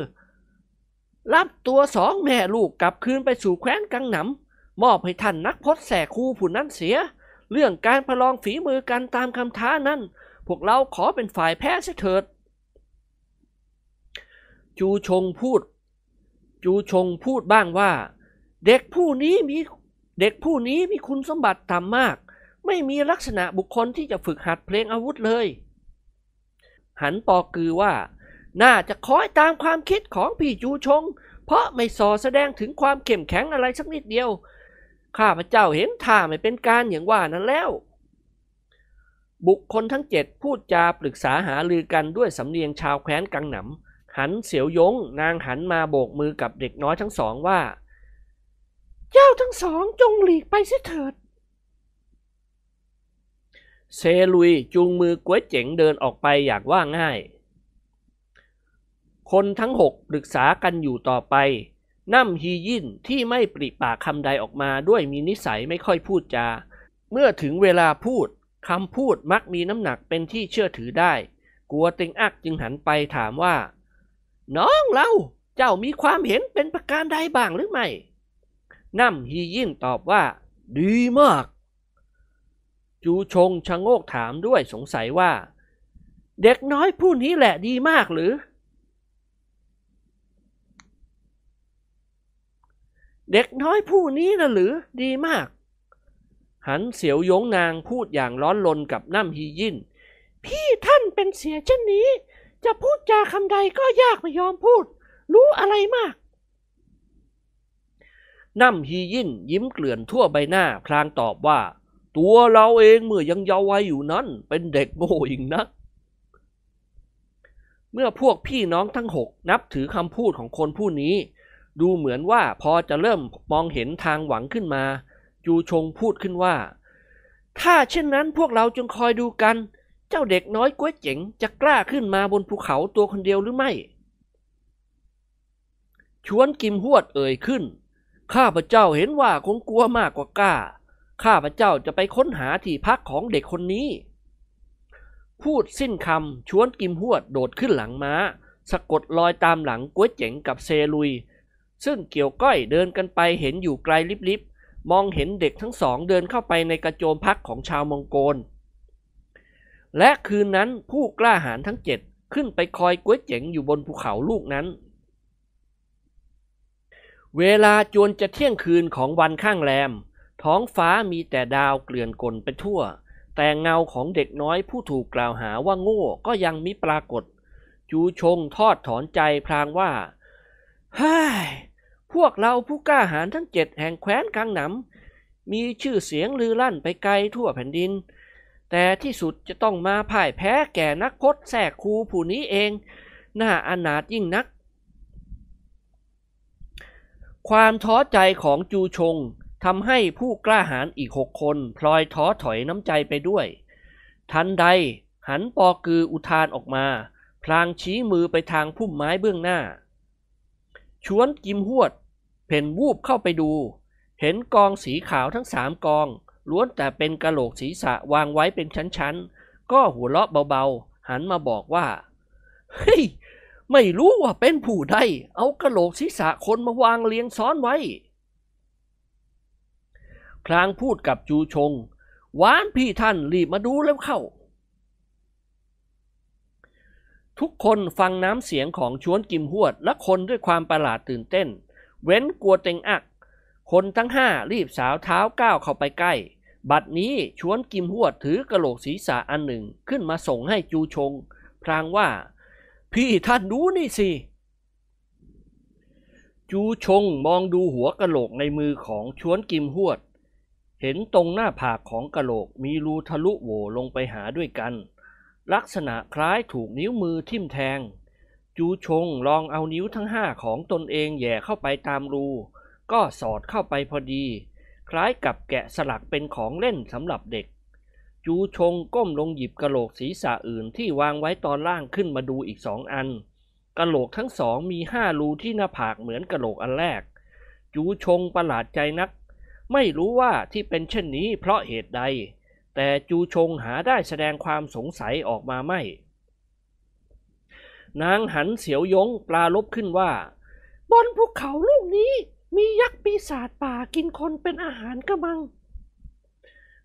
รับตัวสองแม่ลูกกลับคืนไปสู่แคว้นกังหนำมอบให้ท่านนักพจน์แสกคูผู้นั้นเสีย เรื่องการประลองฝีมือกันตามคำท้านั้น พวกเราขอเป็นฝ่ายแพ้เสเถิด จูชงพูด จูชงพูดบ้างว่า เด็กผู้นี้มีเด็กผู้นี้มีคุณสมบัติต่ำมาก ไม่มีลักษณะบุคคลที่จะฝึกหัดเพลงอาวุธเลย หันปอกือว่า น่าจะคอยตามความคิดของพี่จูชง เพราะไม่สอแสดงถึงความเข้มแข็งอะไรสักนิดเดียว ข้าพเจ้าเห็นท่าไม่เป็นการอย่างว่านั้นแล้ว บุคคลทั้งเจ็ดพูดจาปรึกษาหารือกันด้วยสำเนียงชาวแคว้นกังหนำหันเสียวยง นางหันมาโบกมือกับเด็กน้อยทั้งสองว่า เจ้าทั้งสองจงหลีกไปเสียเถิด เซลุยจูงมือก๋วยเจ๋งเดินออกไปอย่างว่าง่าย คนทั้งหกปรึกษากันอยู่ต่อไปน้ำฮียินที่ไม่ปริปากคำใดออกมาด้วยมีนิสัยไม่ค่อยพูดจา เมื่อถึงเวลาพูดคำพูดมักมีน้ำหนักเป็นที่เชื่อถือได้ กัวต็งอักจึงหันไปถามว่า น้องเราเจ้ามีความเห็นเป็นประการใดบ้างหรือไม่น้ำฮียินตอบว่า ดีมาก จูชงชะโงกถามด้วยสงสัยว่า เด็กน้อยผู้นี้แหละดีมากหรือ เด็กน้อยผู้นี้นะหรือดีมาก หันเสียวยงนางพูดอย่างร้อนรนกับน้ำฮียินพี่ท่านเป็นเสียเช่นนี้ จะพูดจาคำใดก็ยากไม่ยอมพูด รู้อะไรมากน้ำฮียินยิ้มเกลื่อนทั่วใบหน้าพลางตอบว่า ตัวเราเองเมื่อยังเยาว์วัยอยู่นั้น เป็นเด็กโง่ยิ่งนัก เมื่อพวกพี่น้องทั้งหกนับถือคำพูดของคนผู้นี้ ดูเหมือนว่าพอจะเริ่มมองเห็นทางหวังขึ้นมา จูชงพูดขึ้นว่า ถ้าเช่นนั้นพวกเราจงคอยดูกัน เจ้าเด็กน้อยก้วยเจ๋งจะกล้าขึ้นมาบนภูเขาตัวคนเดียวหรือไม่ ชวนกิมหวดเอ่ยขึ้น ข้าพเจ้าเห็นว่าคงกลัวมากกว่ากล้า ข้าพเจ้าจะไปค้นหาที่พักของเด็กคนนี้ พูดสิ้นคำชวนกิมหวดโดดขึ้นหลังม้า สะกดรอยตามหลังก้วยเจ๋งกับเซลุย ซึ่งเกี่ยวก้อยเดินกันไปเห็นอยู่ไกลลิบๆ มองเห็นเด็กทั้งสองเดินเข้าไปในกระโจมพักของชาวมองโกล และคืนนั้นผู้กล้าหาญทั้งเจ็ดขึ้นไปคอยก้วยเจ๋งอยู่บนภูเขาลูกนั้น เวลาจวนจะเที่ยงคืนของวันข้างแรม ท้องฟ้ามีแต่ดาวเกลื่อนกลไปทั่ว แต่เงาของเด็กน้อยผู้ถูกกล่าวหาว่าโง่ก็ยังมิปรากฏ จูชงทอดถอนใจพลางว่าฮ้ยพวกเราผู้กล้าหาญทั้งเจ็ดแห่งแคว้นกลางหนำมีชื่อเสียงลือลั่นไปไกลทั่วแผ่นดิน แต่ที่สุดจะต้องมาพ่ายแพ้แก่นักพจน์แสกคูผู้นี้เองน่าอนาถยิ่งนัก ความท้อใจของจูชง ทำให้ผู้กล้าหาญอีกหกคนพลอยท้อถอยน้ำใจไปด้วย ทันใดหันปอกืออุทานออกมา พลางชี้มือไปทางพุ่มไม้เบื้องหน้า ชวนกิมหวด เพ่นวูบเข้าไปดู เห็นกองสีขาวทั้งสามกอง ล้วนแต่เป็นกะโหลกศีรษะวางไว้เป็นชั้นๆ ก็หัวเราะเบาๆ หันมาบอกว่า เฮ้ย ไม่รู้ว่าเป็นผู้ใดเอากะโหลกศีรษะคนมาวางเรียงซ้อนไว้ พลางพูดกับจูชง หวานพี่ท่านรีบมาดูแล้วเข้า ทุกคนฟังน้ำเสียงของชวนกิมหวด และคนด้วยความประหลาดตื่นเต้น เว้นกลัวเต็งอัก คนทั้งห้ารีบสาวเท้าก้าวเข้าไปใกล้ บัดนี้ชวนกิมหวดถือกระโหลกศีรษะอันหนึ่งขึ้นมาส่งให้จูชง พลางว่า พี่ท่านดูนี่สิจูชงมองดูหัวกะโหลกในมือของชวนกิมหวด เห็นตรงหน้าผากของกะโหลกมีรูทะลุโหวลงไปหาด้วยกัน ลักษณะคล้ายถูกนิ้วมือทิ่มแทง จูชงลองเอานิ้วทั้งห้าของตนเองแย่เข้าไปตามรู ก็สอดเข้าไปพอดี คล้ายกับแกะสลักเป็นของเล่นสำหรับเด็ก จูชงก้มลงหยิบกะโหลกศีรษะอื่นที่วางไว้ตอนล่างขึ้นมาดูอีกสองอันกะโหลกทั้งสองมีห้ารูที่หน้าผากเหมือนกะโหลกอันแรก จูชงประหลาดใจนัก ไม่รู้ว่าที่เป็นเช่นนี้เพราะเหตุใด แต่จูชงหาได้แสดงความสงสัยออกมาไม่ นางหันเสียวยงปลาลบขึ้นว่า บนภูเขาลูกนี้มียักษ์ปีศาจป่ากินคนเป็นอาหารกระมัง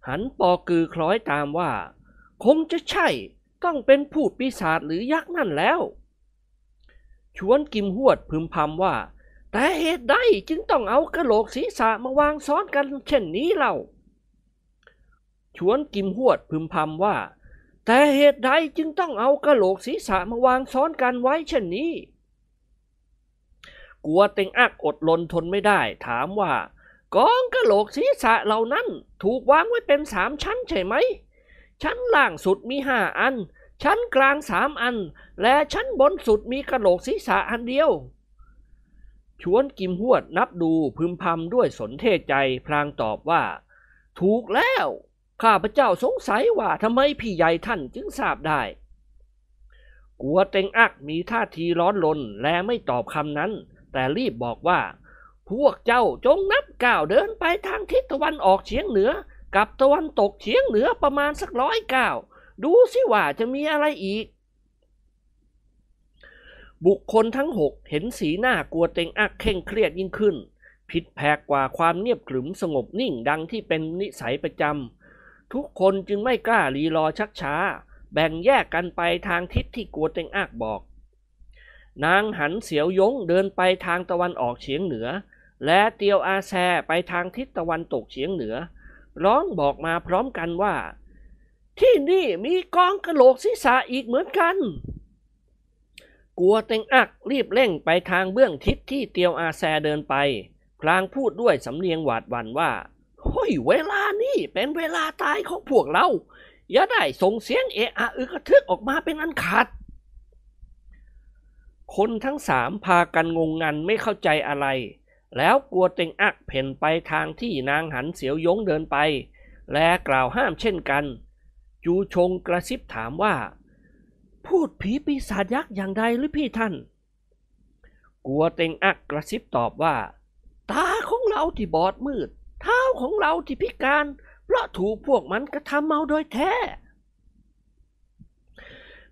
หันปอกือคล้อยตามว่า คงจะใช่ต้องเป็นผู้ปีศาจหรือยักษ์นั่นแล้ว ชวนกิมหวดพึมพำว่า แต่เหตุใดจึงต้องเอากระโหลกศีรษะมาวางซ้อนกันเช่นนี้เล่า ชวนกิมหวดพึมพำว่า แต่เหตุใดจึงต้องเอากระโหลกศีรษะมาวางซ้อนกันไว้เช่นนี้ กัวเต็งอักอดลนทนไม่ได้ ถามว่ากองกระโหลกศีรษะเหล่านั้นถูกวางไว้เป็นสามชั้นใช่ไหม ชั้นล่างสุดมีห้าอัน ชั้นกลางสามอัน และชั้นบนสุดมีกระโหลกศีรษะอันเดียว ชวนกิมหวดนับดูพึมพำด้วยสนเทใจพลางตอบว่า ถูกแล้ว ข้าพเจ้าสงสัยว่าทำไมพี่ใหญ่ท่านจึงทราบได้ กัวเต็งอักมีท่าทีร้อนรนและไม่ตอบคำนั้น แต่รีบบอกว่า พวกเจ้าจงนับก้าวเดินไปทางทิศตะวันออกเฉียงเหนือ กับตะวันตกเฉียงเหนือประมาณสักร้อยก้าวดูสิว่าจะมีอะไรอีก บุคคลทั้งหกเห็นสีหน้ากลัวเต็งอักเคร่งเครียดยิ่งขึ้น ผิดแผกกว่าความเงียบขรึมสงบนิ่งดังที่เป็นนิสัยประจำทุกคนจึงไม่กล้ารีรอชักช้า แบ่งแยกกันไปทางทิศที่กัวเต็งอักบอก นางหันเสียวยงเดินไปทางตะวันออกเฉียงเหนือ และเตียวอาแซไปทางทิศตะวันตกเฉียงเหนือ ร้องบอกมาพร้อมกันว่า ที่นี่มีกองกระโหลกศีรษะอีกเหมือนกัน กลัวเต็งอักรีบเร่งไปทางเบื้องทิศที่เตียวอาแซเดินไป พลางพูดด้วยสำเนียงหวาดหวั่นว่าเฮ้ยเวลานี่เป็นเวลาตายของพวกเรา อย่าได้ส่งเสียงเอะอะอึกระทึกออกมาเป็นอันขาดคนทั้งสามพากันงงงันไม่เข้าใจอะไร แล้วกลัวเต็งอักเพ่นไปทางที่นางหันเสียวยงเดินไป และกล่าวห้ามเช่นกัน จูชงกระซิบถามว่า พูดผีปีศาจยักษ์อย่างใดหรือพี่ท่าน กัวเต็งอักกระซิบตอบว่า ตาของเราที่บอดมืด เท้าของเราที่พิการ เพราะถูกพวกมันกระทำเมาโดยแท้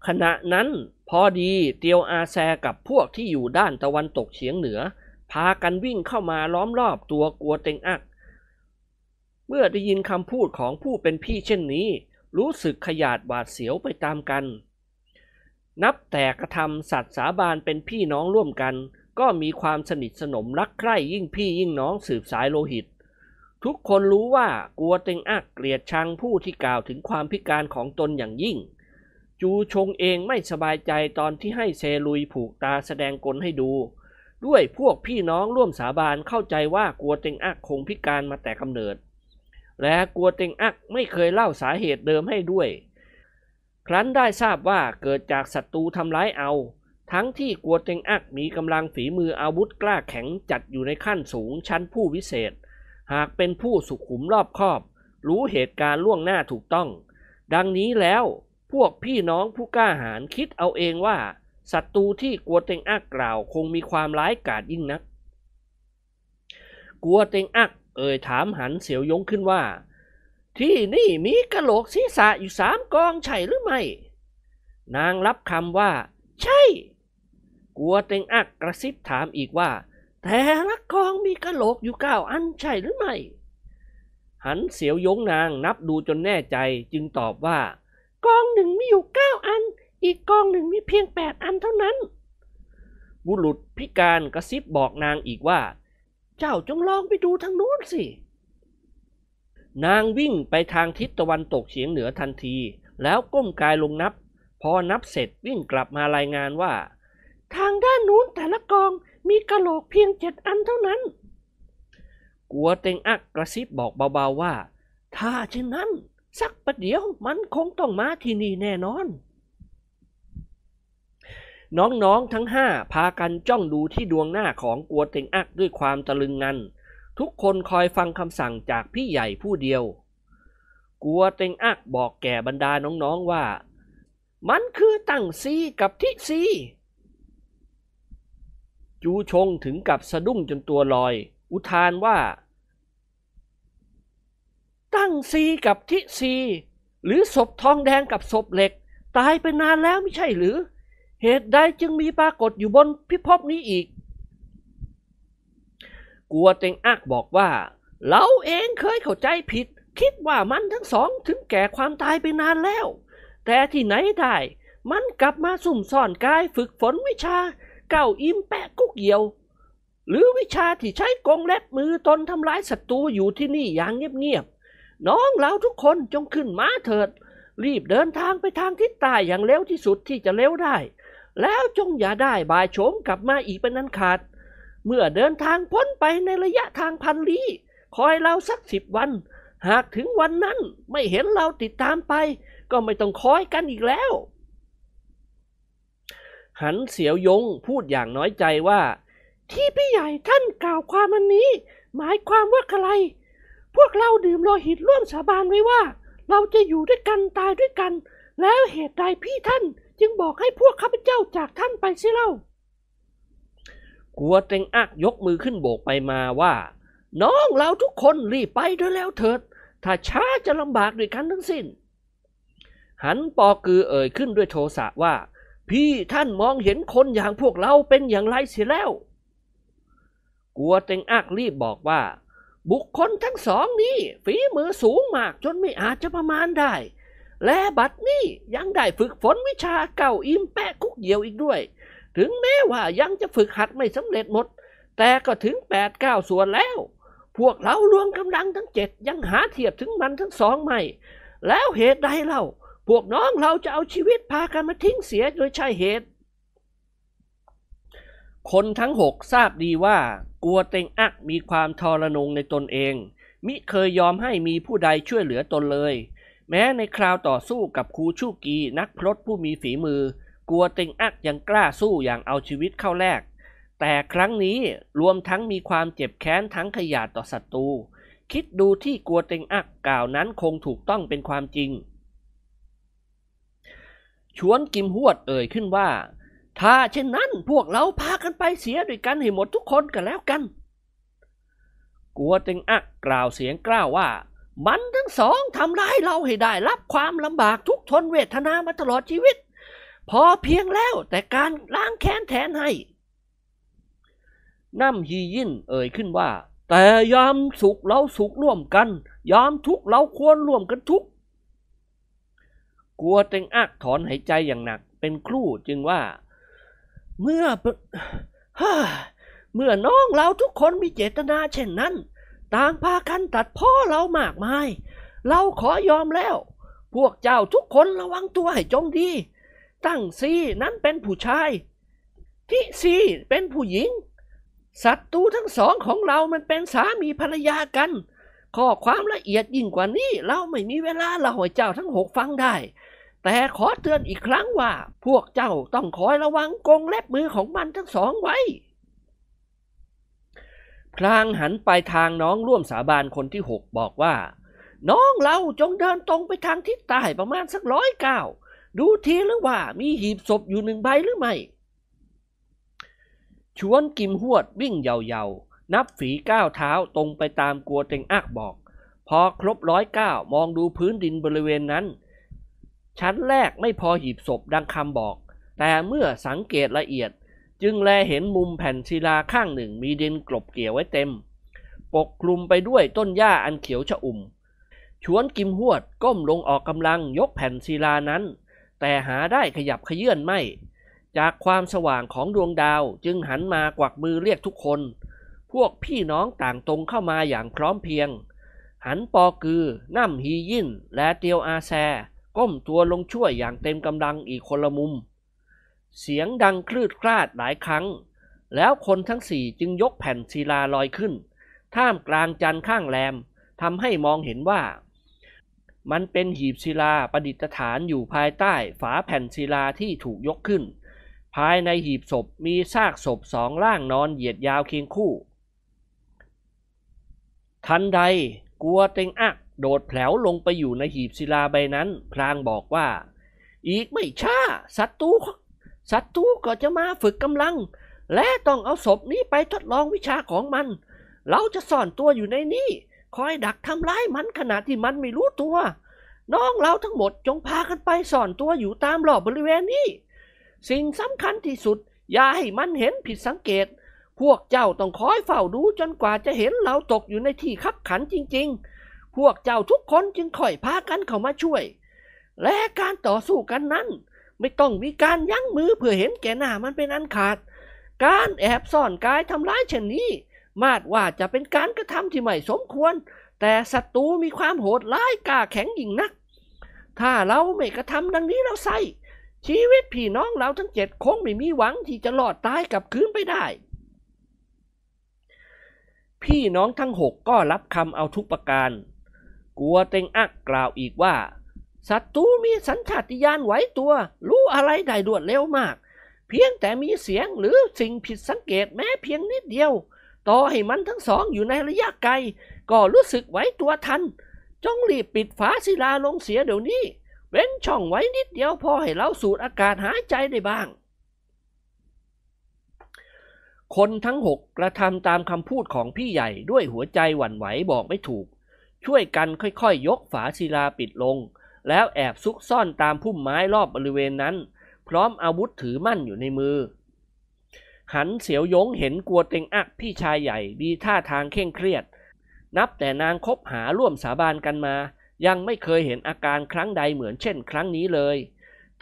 ขณะนั้นพอดีเตียวอาแซกับพวกที่อยู่ด้านตะวันตกเฉียงเหนือ พากันวิ่งเข้ามาล้อมรอบตัวกัวเต็งอัก เมื่อได้ยินคำพูดของผู้เป็นพี่เช่นนี้ รู้สึกขยาดหวาดเสียวไปตามกัน นับแต่กระทำสัตว์สาบานเป็นพี่น้องร่วมกัน ก็มีความสนิทสนมรักใคร่ยิ่งพี่ยิ่งน้องสืบสายโลหิต ทุกคนรู้ว่ากลัวเต็งอักเกลียดชังผู้ที่กล่าวถึงความพิการของตนอย่างยิ่ง จูชงเองไม่สบายใจตอนที่ให้เซลุยผูกตาแสดงกลให้ดู ด้วยพวกพี่น้องร่วมสาบานเข้าใจว่ากลัวเต็งอักคงพิการมาแต่กำเนิด และกลัวเต็งอักไม่เคยเล่าสาเหตุเดิมให้ด้วย ครั้นได้ทราบว่าเกิดจากศัตรูทำร้ายเอา ทั้งที่กัวเต็งอักมีกำลังฝีมืออาวุธกล้าแข็งจัดอยู่ในขั้นสูงชั้นผู้วิเศษ หากเป็นผู้สุขุมรอบคอบ รู้เหตุการณ์ล่วงหน้าถูกต้อง ดังนี้แล้วพวกพี่น้องผู้กล้าหาญคิดเอาเองว่าศัตรูที่กัวเต็งอักกล่าวคงมีความร้ายกาจยิ่งนัก กัวเต็งอักเอ่ยถามหันเสียวยงขึ้นว่า ที่นี่มีกระโหลกศีรษะอยู่สามกองใช่หรือไม่ นางรับคำว่า ใช่ กัวเต็งอักกระซิบถามอีกว่า แต่ละกองมีกระโหลกอยู่เก้าอันใช่หรือไม่หหันเสียวยงนางนับดูจนแน่ใจจึงตอบว่า กองหนึ่งมีอยู่เก้าอัน อีกกองหนึ่งมีเพียงแปดอันเท่านั้น บุรุษพิการกระซิบบอกนางอีกว่า เจ้าจงลองไปดูทางนู้นสิ นางวิ่งไปทางทิศตะวันตกเฉียงเหนือทันที แล้วก้มกายลงนับ พอนับเสร็จวิ่งกลับมารายงานว่า ทางด้านนู้นแต่ละกองมีกระโหลกเพียงเจ็ดอันเท่านั้น กัวเต็งอักกระซิบบอกเบาๆว่า ถ้าเช่นนั้น สักประเดี๋ยวมันคงต้องมาที่นี่แน่นอน น้องๆทั้งห้าพากันจ้องดูที่ดวงหน้าของกัวเต็งอักด้วยความตะลึงงัน ทุกคนคอยฟังคำสั่งจากพี่ใหญ่ผู้เดียว กัวเต็งอักบอกแก่บรรดาน้องๆว่า มันคือตั้งซีกับทิซี จูชงถึงกับสะดุ้งจนตัวลอย อุทานว่า ตั้งซีกับทิซี หรือศพทองแดงกับศพเหล็ก ตายไปนานแล้วไม่ใช่หรือ เหตุใดจึงมีปรากฏอยู่บนพิภพนี้อีก กัวเต็งอักบอกว่า เราเองเคยเข้าใจผิด คิดว่ามันทั้งสองถึงแก่ความตายไปนานแล้ว แต่ที่ไหนได้มันกลับมาสุ่มซ่อนกายฝึกฝนวิชา เก้าอิมแปะกุกเหี่ยว หรือวิชาที่ใช้กงเล็บมือตนทำร้ายศัตรูอยู่ที่นี่อย่างเงียบๆน้องเราทุกคนจงขึ้นม้าเถิด รีบเดินทางไปทางทิศใต้อย่างเร็วที่สุดที่จะเร็วได้ แล้วจงอย่าได้บายโฉมกลับมาอีกเป็นนันขาด เมื่อเดินทางพ้นไปในระยะทางพันลี้ คอยเราสักสิบวัน หากถึงวันนั้นไม่เห็นเราติดตามไป ก็ไม่ต้องคอยกันอีกแล้ว หันเสียวยงพูดอย่างน้อยใจว่า ที่พี่ใหญ่ท่านกล่าวความอันนี้ หมายความว่าอะไร พวกเราดื่มโลหิตร่วมสาบานไว้ว่า เราจะอยู่ด้วยกันตายด้วยกัน แล้วเหตุใดพี่ท่านจึงบอกให้พวกข้าพเจ้าจากท่านไปเสียเล่า กัวเต็งอักยกมือขึ้นโบกไปมาว่า น้องเราทุกคนรีบไปด้วยแล้วเถิด ถ้าช้าจะลำบากด้วยกันทั้งสิ้น หันปอกือเอ่ยขึ้นด้วยโทสะว่า พี่ท่านมองเห็นคนอย่างพวกเราเป็นอย่างไรเสียแล้ว กัวเต็งอักรีบบอกว่า บุคคลทั้งสองนี้ฝีมือสูงมากจนไม่อาจจะประมาณได้ และบัดนี้ยังได้ฝึกฝนวิชาเก่าอิมแปะคุกเหี่ยวอีกด้วย ถึงแม้ว่ายังจะฝึกหัดไม่สำเร็จหมด แต่ก็ถึงแปดเก้าส่วนแล้ว พวกเรารวมกำลังทั้งเจ็ดยังหาเทียบถึงมันทั้งสองไม่ แล้วเหตุใดเล่า พวกน้องเราจะเอาชีวิตพากันมาทิ้งเสียโดยใช่เหตุ คนทั้งหกทราบดีว่า กัวเต็งอักมีความทรนงในตนเอง มิเคยยอมให้มีผู้ใดช่วยเหลือตนเลย แม้ในคราวต่อสู้กับครูชูกีนักพรตผู้มีฝีมือ กลัวเต็งอักยังกล้าสู้อย่างเอาชีวิตเข้าแลก แต่ครั้งนี้รวมทั้งมีความเจ็บแค้นทั้งขยาดต่อศัตรู คิดดูที่กลัวเต็งอักกล่าวนั้นคงถูกต้องเป็นความจริง ชวนกิมหวดเอ่ยขึ้นว่า ถ้าเช่นนั้นพวกเราพากันไปเสียด้วยกันให้หมดทุกคนกันแล้วกันกลัวเต็งอักกล่าวเสียงกล้าวว่า มันทั้งสองทำร้ายเราให้ได้รับความลำบากทุกทนเวทนามาตลอดชีวิต พอเพียงแล้วแต่การล้างแค้นแทนให้น้ำฮียินเอ่ยขึ้นว่า แต่ยามสุขเราสุขร่วมกัน ยามทุกเราควรร่วมกันทุกข์กัวเต็งอักถอนหายใจอย่างหนัก เป็นครู่จึงว่า เมื่อเมื่อน้องเราทุกคนมีเจตนาเช่นนั้น ต่างพากันตัดพ่อเรามากมาย เราขอยอมแล้ว พวกเจ้าทุกคนระวังตัวให้จงดี ตั้งซีนั้นเป็นผู้ชายที่ซีเป็นผู้หญิง ศัตรูทั้งสองของเรามันเป็นสามีภรรยากัน ข้อความละเอียดยิ่งกว่านี้เราไม่มีเวลาเล่าให้เจ้าทั้งหกฟังได้ แต่ขอเตือนอีกครั้งว่า พวกเจ้าต้องคอยระวังกงเล็บมือของมันทั้งสองไว้ พลางหันไปทางน้องร่วมสาบานคนที่หกบอกว่า น้องเราจงเดินตรงไปทางทิศใต้ประมาณสักร้อยก้าว ดูทีหรือว่ามีหีบศพอยู่หนึ่งใบหรือไม่ ชวนกิมหวดวิ่งเยาๆ นับฝีก้าวเท้าตรงไปตามกัวเต็งอักบอก พอครบร้อยก้าวมองดูพื้นดินบริเวณนั้น ชั้นแรกไม่พอหีบศพดังคำบอก แต่เมื่อสังเกตละเอียดจึงแลเห็นมุมแผ่นศิลาข้างหนึ่งมีดินกลบเกี่ยวไว้เต็ม ปกคลุมไปด้วยต้นหญ้าอันเขียวชอุ่ม ชวนกิมหวดก้มลงออกกำลังยกแผ่นศิลานั้น แต่หาได้ขยับขยื่นไม่ จากความสว่างของดวงดาวจึงหันมากวักมือเรียกทุกคน พวกพี่น้องต่างตรงเข้ามาอย่างพร้อมเพียง หันปอกือน้ำฮียินและเตียวอาแซ ก้มตัวลงช่วยอย่างเต็มกำลังอีกคนละมุม เสียงดังคลืดคลาดหลายครั้ง แล้วคนทั้งสี่จึงยกแผ่นศิลาลอยขึ้น ท่ามกลางจันทร์ข้างแรมทำให้มองเห็นว่า มันเป็นหีบศิลาประดิษฐานอยู่ภายใต้ฝาแผ่นศิลาที่ถูกยกขึ้น ภายในหีบศพมีซากศพสองร่างนอนเหยียดยาวเคียงคู่ ทันใดกัวเต็งอักโดดแผลวลงไปอยู่ในหีบศิลาใบนั้น พลางบอกว่า อีกไม่ช้าศัตรูศัตรูก็จะมาฝึกกำลัง และต้องเอาศพนี้ไปทดลองวิชาของมัน เราจะซ่อนตัวอยู่ในนี้ คอยดักทำร้ายมันขณะที่มันไม่รู้ตัว น้องเราทั้งหมดจงพากันไปซ่อนตัวอยู่ตามรอบบริเวณนี้ สิ่งสำคัญที่สุด อย่าให้มันเห็นผิดสังเกต พวกเจ้าต้องคอยเฝ้าดูจนกว่าจะเห็นเราตกอยู่ในที่ขับขันจริง ๆ พวกเจ้าทุกคนจึงค่อยพากันเข้ามาช่วย และการต่อสู้กันนั้น ไม่ต้องมีการยั้งมือเพื่อเห็นแก่หน้ามันเป็นอันขาด การแอบซ่อนกายทำร้ายเช่นนี้ มาดว่าจะเป็นการกระทำที่ไม่สมควร แต่ศัตรูมีความโหดร้ายกล้าแข็งยิ่งนัก ถ้าเราไม่กระทำดังนี้เราใส่ชีวิตพี่น้องเราทั้งเจ็ดคงไม่มีหวังที่จะรอดตายกลับคืนไปได้ พี่น้องทั้งหกก็รับคำเอาทุกประการ กัวเต็งอักกล่าวอีกว่าศัตรูมีสัญชาติญาณไหวตัว รู้อะไรได้รวดเร็วมาก เพียงแต่มีเสียงหรือสิ่งผิดสังเกตแม้เพียงนิดเดียว ต่อให้มันทั้งสองอยู่ในระยะไกล ก็รู้สึกไหวตัวทัน จงรีบปิดฝาศิลาลงเสียเดี๋ยวนี้ เว้นช่องไว้นิดเดียวพอให้เราสูดอากาศหายใจได้บ้าง คนทั้งหกกระทำตามคำพูดของพี่ใหญ่ด้วยหัวใจหวั่นไหวบอกไม่ถูก ช่วยกันค่อยๆยยกฝาศิลาปิดลง แล้วแอบซุกซ่อนตามพุ่มไม้รอบบริเวณนั้น พร้อมอาวุธถือมั่นอยู่ในมือ หันเสียวยงเห็นกลัวเต็งอักพี่ชายใหญ่ดีท่าทางเคร่งเครียด นับแต่นางคบหาร่วมสาบานกันมา ยังไม่เคยเห็นอาการครั้งใดเหมือนเช่นครั้งนี้เลย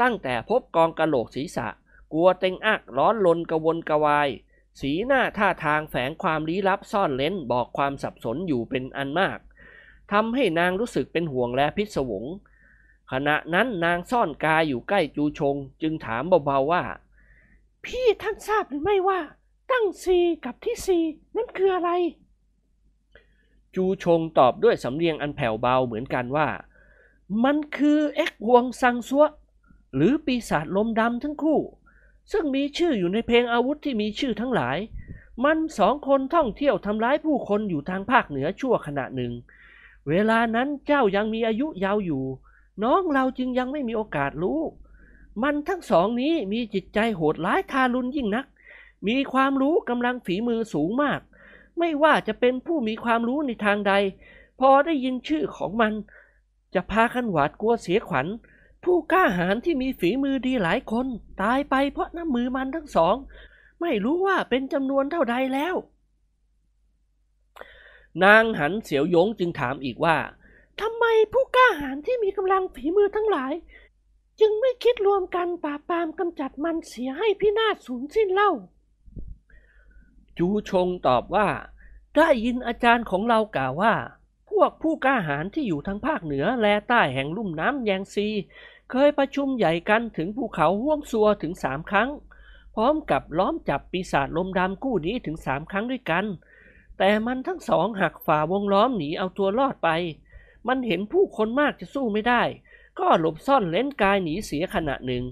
ตั้งแต่พบกองกระโหลกศีรษะ กลัวเต็งอักร้อนลนกระวนกระวาย สีหน้าท่าทางแฝงความลี้ลับซ่อนเล้นบอกความสับสนอยู่เป็นอันมากทำให้นางรู้สึกเป็นห่วงและพิศวงขณะนั้นนางซ่อนกายอยู่ใกล้จูชง จึงถามเบาๆว่า พี่ท่านทราบหรือไม่ว่า ตั้งซีกับที่ซีนั่นคืออะไร จูชงตอบด้วยสำเนียงอันแผ่วเบาเหมือนกันว่า มันคือเอ็กฮวงซังซัวหรือปีศาจลมดำทั้งคู่ ซึ่งมีชื่ออยู่ในเพลงอาวุธที่มีชื่อทั้งหลาย มันสองคนท่องเที่ยวทำร้ายผู้คนอยู่ทางภาคเหนือชั่วขณะหนึ่ง เวลานั้นเจ้ายังมีอายุยาวอยู่ น้องเราจึงยังไม่มีโอกาสรู้ มันทั้งสองนี้มีจิตใจโหดร้ายทารุณยิ่งนัก มีความรู้กำลังฝีมือสูงมาก ไม่ว่าจะเป็นผู้มีความรู้ในทางใด พอได้ยินชื่อของมัน จะพากันหวาดกลัวเสียขวัญ ผู้กล้าหาญที่มีฝีมือดีหลายคน ตายไปเพราะน้ำมือมันทั้งสอง ไม่รู้ว่าเป็นจำนวนเท่าใดแล้ว นางหันเสียวยงจึงถามอีกว่าทำไมผู้กล้าหาญที่มีกำลังฝีมือทั้งหลาย จึงไม่คิดรวมกันปราบปรามกำจัดมันเสียให้พินาศสูญสิ้นเล่า จูชงตอบว่า ได้ยินอาจารย์ของเรากล่าวว่า พวกผู้กล้าหาญที่อยู่ทางภาคเหนือและใต้แห่งลุ่มน้ำแยงซี เคยประชุมใหญ่กันถึงภูเขาห่วงซัวถึงสามครั้ง พร้อมกับล้อมจับปีศาจลมดำกู้นี้ถึงสามครั้งด้วยกัน แต่มันทั้งสองหักฝ่าวงล้อมหนีเอาตัวรอดไป มันเห็นผู้คนมากจะสู้ไม่ได้ ก็หลบซ่อนเล้นกายหนีเสียขณะหนึ่ง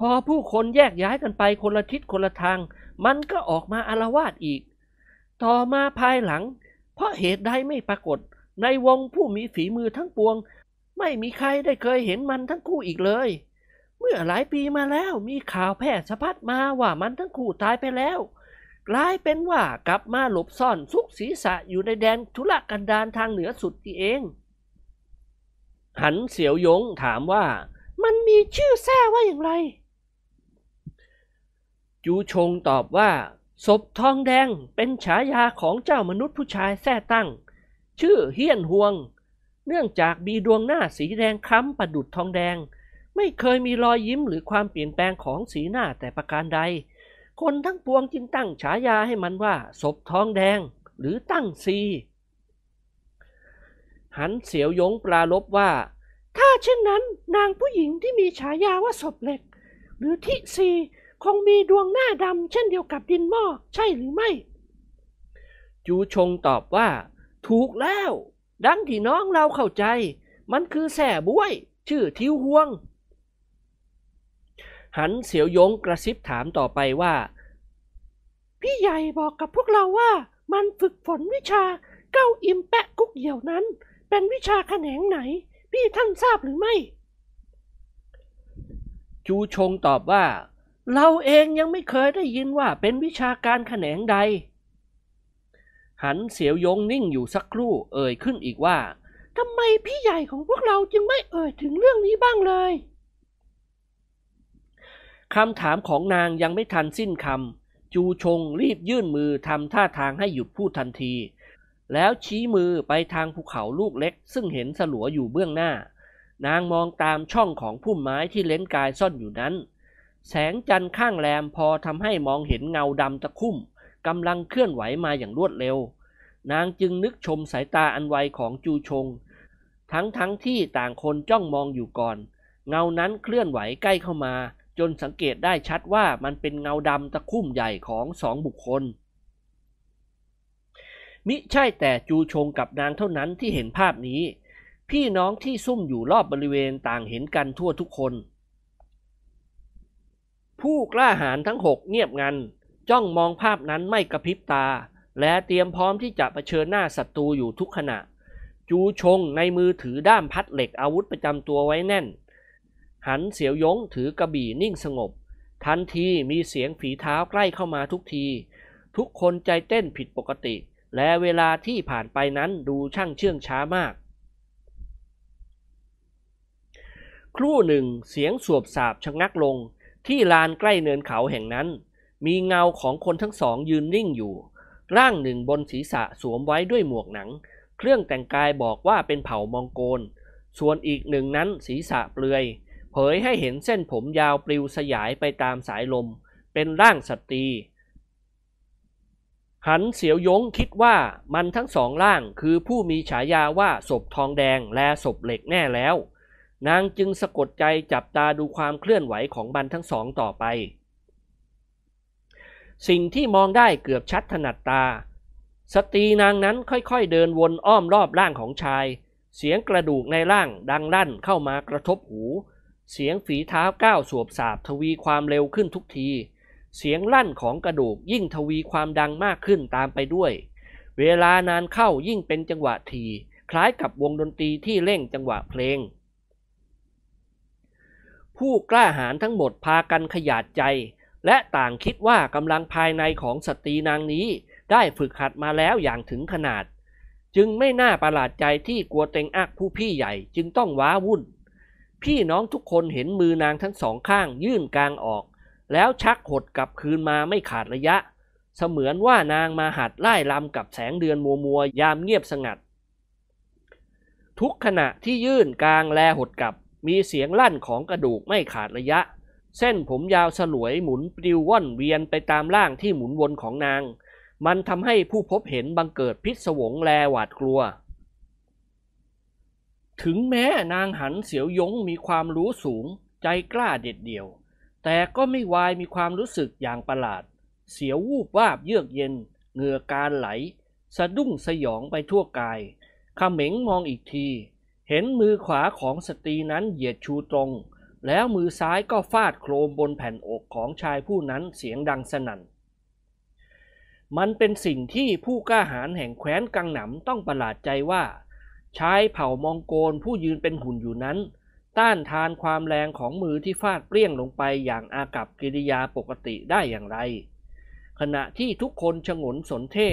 พอผู้คนแยกย้ายกันไปคนละทิศคนละทาง มันก็ออกมาอารวาสอีก ต่อมาภายหลัง เพราะเหตุใดไม่ปรากฏ ในวงผู้มีฝีมือทั้งปวง ไม่มีใครได้เคยเห็นมันทั้งคู่อีกเลย เมื่อหลายปีมาแล้วมีข่าวแพร่สะพัดมาว่ามันทั้งคู่ตายไปแล้วกลายเป็นว่ากลับมาหลบซ่อนซุกศีรษะอยู่ในแดนทุรกันดารทางเหนือสุดที่เอง หันเสียวยงถามว่า มันมีชื่อแท้ว่าอย่างไร จูชงตอบว่า ศพทองแดงเป็นฉายาของเจ้ามนุษย์ผู้ชายแท้ตั้ง ชื่อเฮียนฮวง เนื่องจากมีดวงหน้าสีแดงคล้ำประดุดทองแดง ไม่เคยมีรอยยิ้มหรือความเปลี่ยนแปลงของสีหน้าแต่ประการใด คนทั้งปวงจึงตั้งฉายาให้มันว่า ศพทองแดงหรือตั้งซี หันเสียวยงปลาลบว่า ถ้าเช่นนั้นนางผู้หญิงที่มีฉายาว่าศพเหล็ก หรือทิซีคงมีดวงหน้าดำเช่นเดียวกับดินหม้อใช่หรือไม่ จูชงตอบว่า ถูกแล้ว ดังที่น้องเราเข้าใจ มันคือแส่บ้วย ชื่อทิวห่วง หันเสียวยงกระซิบถามต่อไปว่า พี่ใหญ่บอกกับพวกเราว่า มันฝึกฝนวิชาเก้าอิมแปะกุกเหี่ยวนั้น เป็นวิชาแขนงไหน พี่ท่านทราบหรือไม่ จูชงตอบว่า เราเองยังไม่เคยได้ยินว่าเป็นวิชาการแขนงใด หันเสียวยงนิ่งอยู่สักครู่เอ่ยขึ้นอีกว่าทำไมพี่ใหญ่ของพวกเราจึงไม่เอ่ยถึงเรื่องนี้บ้างเลยคำถามของนางยังไม่ทันสิ้นคำจูชงรีบยื่นมือทำท่าทางให้หยุดพูดทันที แล้วชี้มือไปทางภูเขาลูกเล็ก ซึ่งเห็นสลัวอยู่เบื้องหน้า นางมองตามช่องของพุ่มไม้ที่เล้นกายซ่อนอยู่นั้น แสงจันทร์ข้างแรมพอทำให้มองเห็นเงาดำตะคุ่มกำลังเคลื่อนไหวมาอย่างรวดเร็ว นางจึงนึกชมสายตาอันไวของจูชง ทั้งทั้งที่ต่างคนจ้องมองอยู่ก่อน เงานั้นเคลื่อนไหวใกล้เข้ามา จนสังเกตได้ชัดว่ามันเป็นเงาดำตะคุ่มใหญ่ของสองบุคคล มิใช่แต่จูชงกับนางเท่านั้นที่เห็นภาพนี้ พี่น้องที่ซุ่มอยู่รอบบริเวณต่างเห็นกันทั่วทุกคน ผู้กล้าหาญทั้งหกเงียบงัน จ้องมองภาพนั้นไม่กระพริบตา และเตรียมพร้อมที่จะเผชิญหน้าศัตรูอยู่ทุกขณะ จูชงในมือถือด้ามพัดเหล็กอาวุธประจำตัวไว้แน่น หันเสียวยงถือกระบี่นิ่งสงบ ทันทีมีเสียงฝีเท้าใกล้เข้ามาทุกที ทุกคนใจเต้นผิดปกติ และเวลาที่ผ่านไปนั้นดูช่างเชื่องช้ามาก ครู่หนึ่งเสียงสวบสาบชะงักลงที่ลานใกล้เนินเขาแห่งนั้น มีเงาของคนทั้งสองยืนนิ่งอยู่ ร่างหนึ่งบนศีรษะสวมไว้ด้วยหมวกหนัง เครื่องแต่งกายบอกว่าเป็นเผ่ามองโกล ส่วนอีกหนึ่งนั้นศีรษะเปลือย เผยให้เห็นเส้นผมยาวปลิวสยายไปตามสายลม เป็นร่างสตรี หันเสียวยงคิดว่ามันทั้งสองร่างคือผู้มีฉายาว่าศพทองแดงและศพเหล็กแน่แล้ว นางจึงสะกดใจจับตาดูความเคลื่อนไหวของมันทั้งสองต่อไป สิ่งที่มองได้เกือบชัดถนัดตา สตรีนางนั้นค่อยๆเดินวนอ้อมรอบร่างของชาย เสียงกระดูกในร่างดังลั่นเข้ามากระทบหู เสียงฝีเท้าก้าวสวบสาบทวีความเร็วขึ้นทุกที เสียงลั่นของกระดูกยิ่งทวีความดังมากขึ้นตามไปด้วย เวลานานเข้ายิ่งเป็นจังหวะทีคล้ายกับวงดนตรีที่เร่งจังหวะเพลง ผู้กล้าหาญทั้งหมดพากันขยาดใจ และต่างคิดว่ากำลังภายในของสตรีนางนี้ได้ฝึกหัดมาแล้วอย่างถึงขนาด จึงไม่น่าประหลาดใจที่กลัวเต็งอักผู้พี่ใหญ่จึงต้องว้าวุ่น พี่น้องทุกคนเห็นมือนางทั้งสองข้างยื่นกลางออก แล้วชักหดกลับคืนมาไม่ขาดระยะ เสมือนว่านางมาหัดไล่ลำกับแสงเดือนมัวมัวยามเงียบสงัด ทุกขณะที่ยื่นกลางแลหดกลับ มีเสียงลั่นของกระดูกไม่ขาดระยะ เส้นผมยาวสลวยหมุนปลิวว่อนเวียนไปตามร่างที่หมุนวนของนาง มันทำให้ผู้พบเห็นบังเกิดพิศวงแลหวาดกลัวถึงแม้นางหันเสียวยงมีความรู้สูงใจกล้าเด็ดเดี่ยว แต่ก็ไม่วายมีความรู้สึกอย่างประหลาด เสียววูบวาบเยือกเย็น เหงื่อการไหล สะดุ้งสยองไปทั่วกายเขม็งมองอีกที เห็นมือขวาของสตรีนั้นเหยียดชูตรง แล้วมือซ้ายก็ฟาดโครมบนแผ่นอกของชายผู้นั้นเสียงดังสนั่น มันเป็นสิ่งที่ผู้กล้าหาญแห่งแคว้นกังหนำต้องประหลาดใจว่า ชายเผ่ามองโกลผู้ยืนเป็นหุ่นอยู่นั้น ต้านทานความแรงของมือที่ฟาดเปรี้ยงลงไปอย่างอากับกิริยาปกติได้อย่างไร ขณะที่ทุกคนชงนสนเท่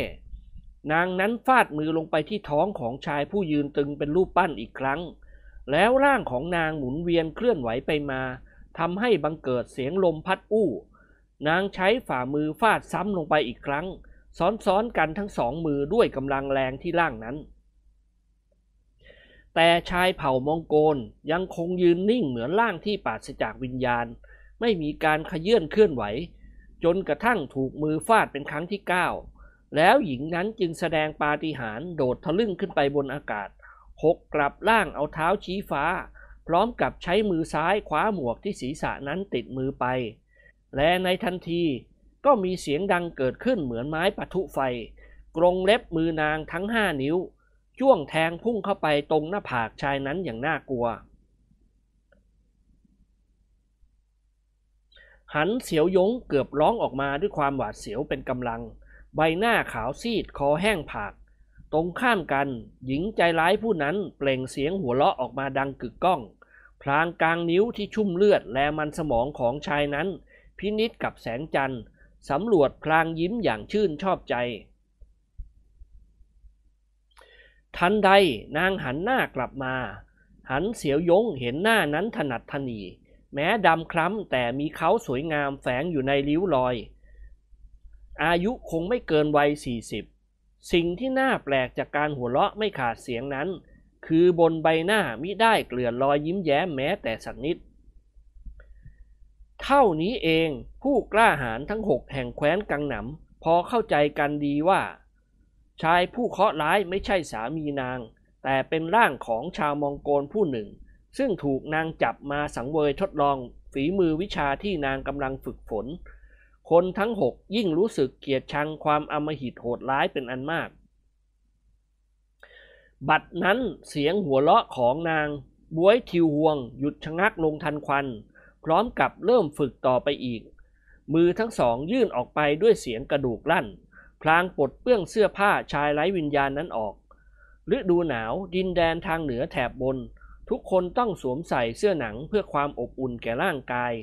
นางนั้นฟาดมือลงไปที่ท้องของชายผู้ยืนตึงเป็นรูปปั้นอีกครั้ง แล้วร่างของนางหมุนเวียนเคลื่อนไหวไปมาทำให้บังเกิดเสียงลมพัดอู้ นางใช้ฝ่ามือฟาดซ้ำลงไปอีกครั้ง ซ้อนๆกันทั้งสองมือด้วยกำลังแรงที่ร่างนั้น แต่ชายเผ่ามองโกลยังคงยืนนิ่งเหมือนร่างที่ปราศจากวิญญาณ ไม่มีการขยื่นเคลื่อนไหว จนกระทั่งถูกมือฟาดเป็นครั้งที่เก้าแล้วหญิงนั้นจึงแสดงปาฏิหาริย์โดดทะลึ่งขึ้นไปบนอากาศหกกลับล่างเอาเท้าชี้ฟ้า พร้อมกับใช้มือซ้ายคว้าหมวกที่ศีรษะนั้นติดมือไป และในทันทีก็มีเสียงดังเกิดขึ้นเหมือนไม้ปะทุไฟ กรงเล็บมือนางทั้งห้านิ้ว จ้วงแทงพุ่งเข้าไปตรงหน้าผากชายนั้นอย่างน่ากลัว หันเสียวยงเกือบร้องออกมาด้วยความหวาดเสียวเป็นกำลัง ใบหน้าขาวซีดคอแห้งผาก ตรงข้ามกัน หญิงใจร้ายผู้นั้นเปล่งเสียงหัวเราะออกมาดังกึกก้อง พลางกลางนิ้วที่ชุ่มเลือดและมันสมองของชายนั้น พินิษกับแสงจันทร์สำรวจพลางยิ้มอย่างชื่นชอบใจ ทันใดนางหันหน้ากลับมา หันเสียวยงเห็นหน้านั้นถนัดทนี แม้ดำคล้ำแต่มีเขาสวยงามแฝงอยู่ในริ้วรอย อายุคงไม่เกินวัยสี่สิบสิ่งที่น่าแปลกจากการหัวเราะไม่ขาดเสียงนั้น คือบนใบหน้ามิได้เกลื่อนรอยยิ้มแย้มแม้แต่สักนิด เท่านี้เองผู้กล้าหาญทั้งหกแห่งแคว้นกังหนำพอเข้าใจกันดีว่า ชายผู้เคราะห์ร้ายไม่ใช่สามีนาง แต่เป็นร่างของชาวมองโกลผู้หนึ่ง ซึ่งถูกนางจับมาสังเวยทดลอง ฝีมือวิชาที่นางกำลังฝึกฝน คนทั้งหกยิ่งรู้สึกเกลียดชังความอำมหิตโหดร้ายเป็นอันมาก บัดนั้นเสียงหัวเราะของนางบวยทิวหวง หยุดชะงักลงทันควัน พร้อมกับเริ่มฝึกต่อไปอีก มือทั้งสองยื่นออกไปด้วยเสียงกระดูกลั่น พลางปลดเปื้องเสื้อผ้าชายไร้วิญญาณนั้นออก ฤดูหนาวดินแดนทางเหนือแถบบน ทุกคนต้องสวมใส่เสื้อหนังเพื่อความอบอุ่นแก่ร่างกาย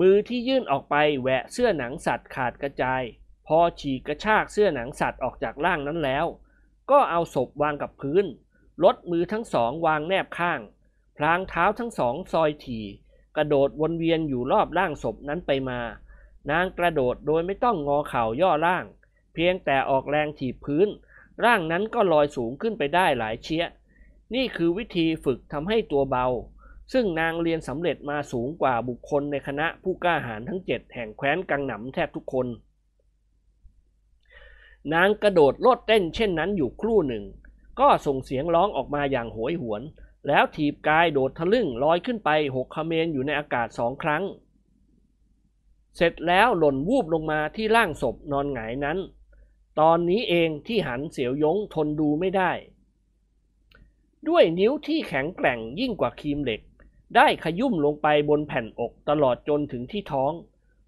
มือที่ยื่นออกไปแหวะเสื้อหนังสัตว์ขาดกระจาย พอฉีกกระชากเสื้อหนังสัตว์ออกจากร่างนั้นแล้ว ก็เอาศพวางกับพื้น ลดมือทั้งสองวางแนบข้าง พลางเท้าทั้งสองซอยถี่ กระโดดวนเวียนอยู่รอบร่างศพนั้นไปมา นางกระโดดโดยไม่ต้องงอเข่าย่อร่าง พียงแต่ออกแรงถีบพื้น ร่างนั้นก็ลอยสูงขึ้นไปได้หลายเชี้ย นี่คือวิธีฝึกทำให้ตัวเบา ซึ่งนางเรียนสำเร็จมาสูงกว่าบุคคลในคณะผู้กล้าหาญทั้งเจ็ดแห่งแคว้นกังหนำแทบทุกคน นางกระโดดโลดเต้นเช่นนั้นอยู่ครู่หนึ่ง ก็ส่งเสียงร้องออกมาอย่างโหยหวน แล้วถีบกายโดดทะลึ่งลอยขึ้นไปหกคเมนอยู่ในอากาศสองครั้ง เสร็จแล้วหล่นวูบลงมาที่ร่างศพนอนหงายนั้น ตอนนี้เองที่หันเสียวยงทนดูไม่ได้ ด้วยนิ้วที่แข็งแกร่งยิ่งกว่าครีมเหล็ก ได้ขยุ่มลงไปบนแผ่นอกตลอดจนถึงที่ท้อง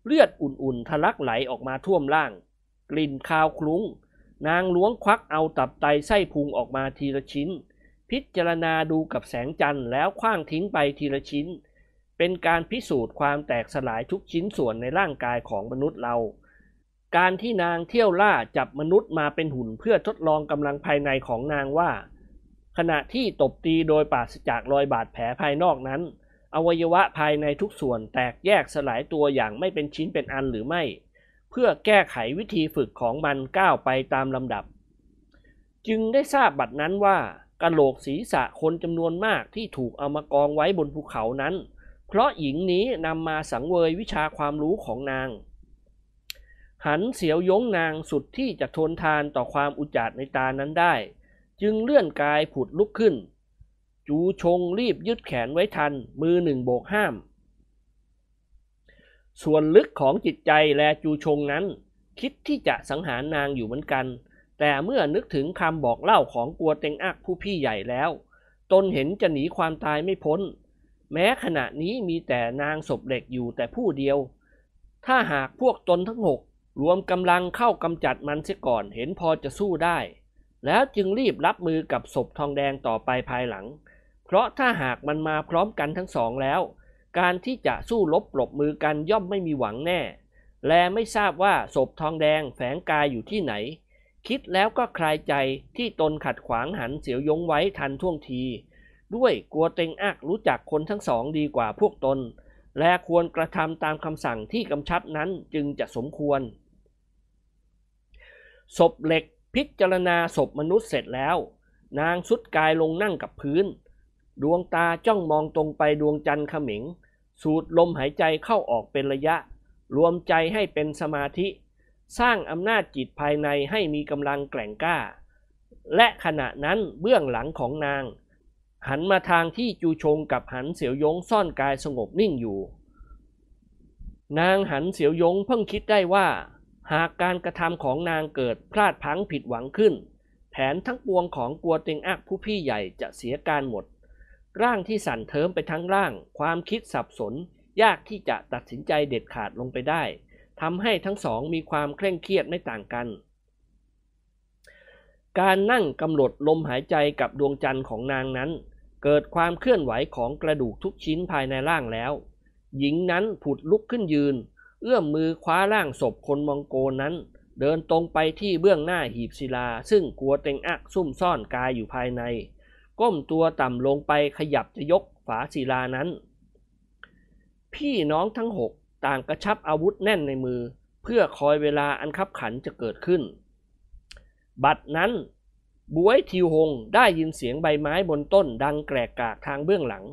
เลือดอุ่นๆทะลักไหลออกมาท่วมร่าง กลิ่นคาวคลุ้ง นางล้วงควักเอาตับไตไส้พุงออกมาทีละชิ้น พิจารณาดูกับแสงจันทร์แล้วคว้างทิ้งไปทีละชิ้น เป็นการพิสูจน์ความแตกสลายทุกชิ้นส่วนในร่างกายของมนุษย์เรา การที่นางเที่ยวล่าจับมนุษย์มาเป็นหุ่นเพื่อทดลองกำลังภายในของนางว่า ขณะที่ตบตีโดยปราศจากรอยบาดแผลภายนอกนั้น อวัยวะภายในทุกส่วนแตกแยกสลายตัวอย่างไม่เป็นชิ้นเป็นอันหรือไม่ เพื่อแก้ไขวิธีฝึกของมันก้าวไปตามลำดับ จึงได้ทราบบัดนั้นว่ากะโหลกศีรษะคนจำนวนมากที่ถูกเอามากองไว้บนภูเขานั้น เพราะหญิงนี้นำมาสังเวยวิชาความรู้ของนาง หันเสียวยงนางสุดที่จะทนทานต่อความอุจาดในตานั้นได้ จึงเลื่อนกายผุดลุกขึ้น จูชงรีบยึดแขนไว้ทันมือหนึ่งโบกห้าม ส่วนลึกของจิตใจแลจูชงนั้น คิดที่จะสังหารนางอยู่เหมือนกัน แต่เมื่อนึกถึงคำบอกเล่าของกัวเต็งอักผู้พี่ใหญ่แล้ว ตนเห็นจะหนีความตายไม่พ้น แม้ขณะนี้มีแต่นางศพเหล็กอยู่แต่ผู้เดียว ถ้าหากพวกตนทั้งหก รวมกำลังเข้ากำจัดมันเสียก่อนเห็นพอจะสู้ได้ แล้วจึงรีบรับมือกับศพทองแดงต่อไปภายหลัง เพราะถ้าหากมันมาพร้อมกันทั้งสองแล้ว การที่จะสู้ลบปรบมือกันย่อมไม่มีหวังแน่ และไม่ทราบว่าศพทองแดงแฝงกายอยู่ที่ไหน คิดแล้วก็คลายใจที่ตนขัดขวางหันเสียวยงไว้ทันท่วงที ด้วยกลัวเต็งอักรู้จักคนทั้งสองดีกว่าพวกตน และควรกระทำตามคำสั่งที่กำชับนั้นจึงจะสมควร ศพเหล็กพิจารณาศพมนุษย์เสร็จแล้ว นางสุดกายลงนั่งกับพื้น ดวงตาจ้องมองตรงไปดวงจันทร์เขมิง สูดลมหายใจเข้าออกเป็นระยะ รวมใจให้เป็นสมาธิ สร้างอำนาจจิตภายในให้มีกำลังแกร่งกล้า และขณะนั้นเบื้องหลังของนาง หันมาทางที่จูชงกับหันเสียวยงซ่อนกายสงบนิ่งอยู่ นางหันเสียวยงเพิ่งคิดได้ว่า หากการกระทำของนางเกิดพลาดพังผิดหวังขึ้น แผนทั้งปวงของกัวเต็งอักผู้พี่ใหญ่จะเสียการหมด ร่างที่สั่นเทิมไปทั้งร่าง ความคิดสับสน ยากที่จะตัดสินใจเด็ดขาดลงไปได้ทำให้ทั้งสองมีความเคร่งเครียดไม่ต่างกัน การนั่งกำหนดลมหายใจกับดวงจันทร์ของนางนั้น เกิดความเคลื่อนไหวของกระดูกทุกชิ้นภายในร่างแล้ว หญิงนั้นผุดลุกขึ้นยืน เอื้อมมือคว้าร่างศพคนมองโกนั้น เดินตรงไปที่เบื้องหน้าหีบศิลา ซึ่งกัวเต็งอักซุ่มซ่อนกายอยู่ภายใน ก้มตัวต่ำลงไปขยับจะยกฝาศิลานั้น พี่น้องทั้งหกต่างกระชับอาวุธแน่นในมือ เพื่อคอยเวลาอันคับขันจะเกิดขึ้น บัดนั้นบวยทิวหงได้ยินเสียงใบไม้บนต้นดังแกรกกากทางเบื้องหลัง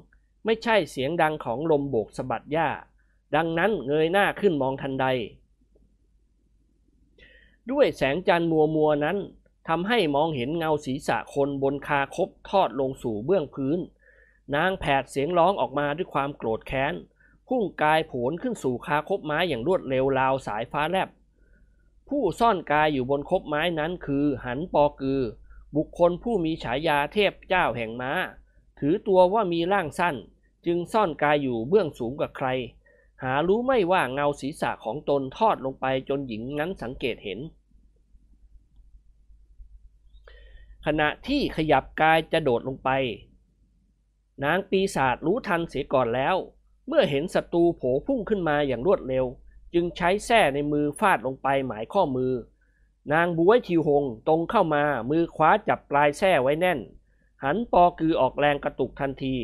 ไม่ใช่เสียงดังของลมโบกสะบัดหญ้า ดังนั้นเงยหน้าขึ้นมองทันใด ด้วยแสงจันทร์มัวมัวนั้นทำให้มองเห็นเงาศีรษะคนบนคาคบทอดลงสู่เบื้องพื้น นางแผดเสียงร้องออกมาด้วยความโกรธแค้น พุ่งกายโผนขึ้นสู่คาคบไม้อย่างรวดเร็วราวสายฟ้าแลบ ผู้ซ่อนกายอยู่บนคบไม้นั้นคือหันปอกือ บุคคลผู้มีฉายาเทพเจ้าแห่งม้า ถือตัวว่ามีร่างสั้น จึงซ่อนกายอยู่เบื้องสูงกว่าใคร หารู้ไม่ว่าเงาศีรษะของตนทอดลงไปจนหญิงนั้นสังเกตเห็น ขณะที่ขยับกายจะโดดลงไป นางปีศาจรู้ทันเสียก่อนแล้ว เมื่อเห็นศัตรูโผพุ่งขึ้นมาอย่างรวดเร็ว จึงใช้แส้ในมือฟาดลงไปหมายข้อมือ นางบวยทิวหงตรงเข้ามามือคว้าจับปลายแส้ไว้แน่น หันปอกือออกแรงกระตุกทันที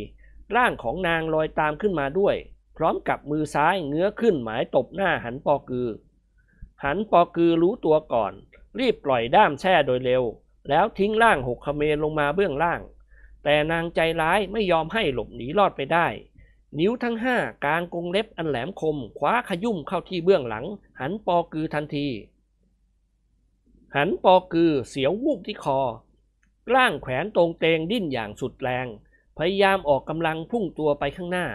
ร่างของนางลอยตามขึ้นมาด้วย พร้อมกับมือซ้ายเงื้อขึ้นหมายตบหน้าหันปอกือ หันปอกือรู้ตัวก่อน รีบปล่อยด้ามแช่โดยเร็ว แล้วทิ้งร่างหกขเมรลงมาเบื้องล่าง แต่นางใจร้ายไม่ยอมให้หลบหนีรอดไปได้ นิ้วทั้งห้ากลางกงเล็บอันแหลมคม คว้าขยุ่มเข้าที่เบื้องหลัง หันปอกือทันที หันปอกือเสียววูบที่คอร่างแขวนตรงเตงดิ้นอย่างสุดแรง พยายามออกกำลังพุ่งตัวไปข้างหน้า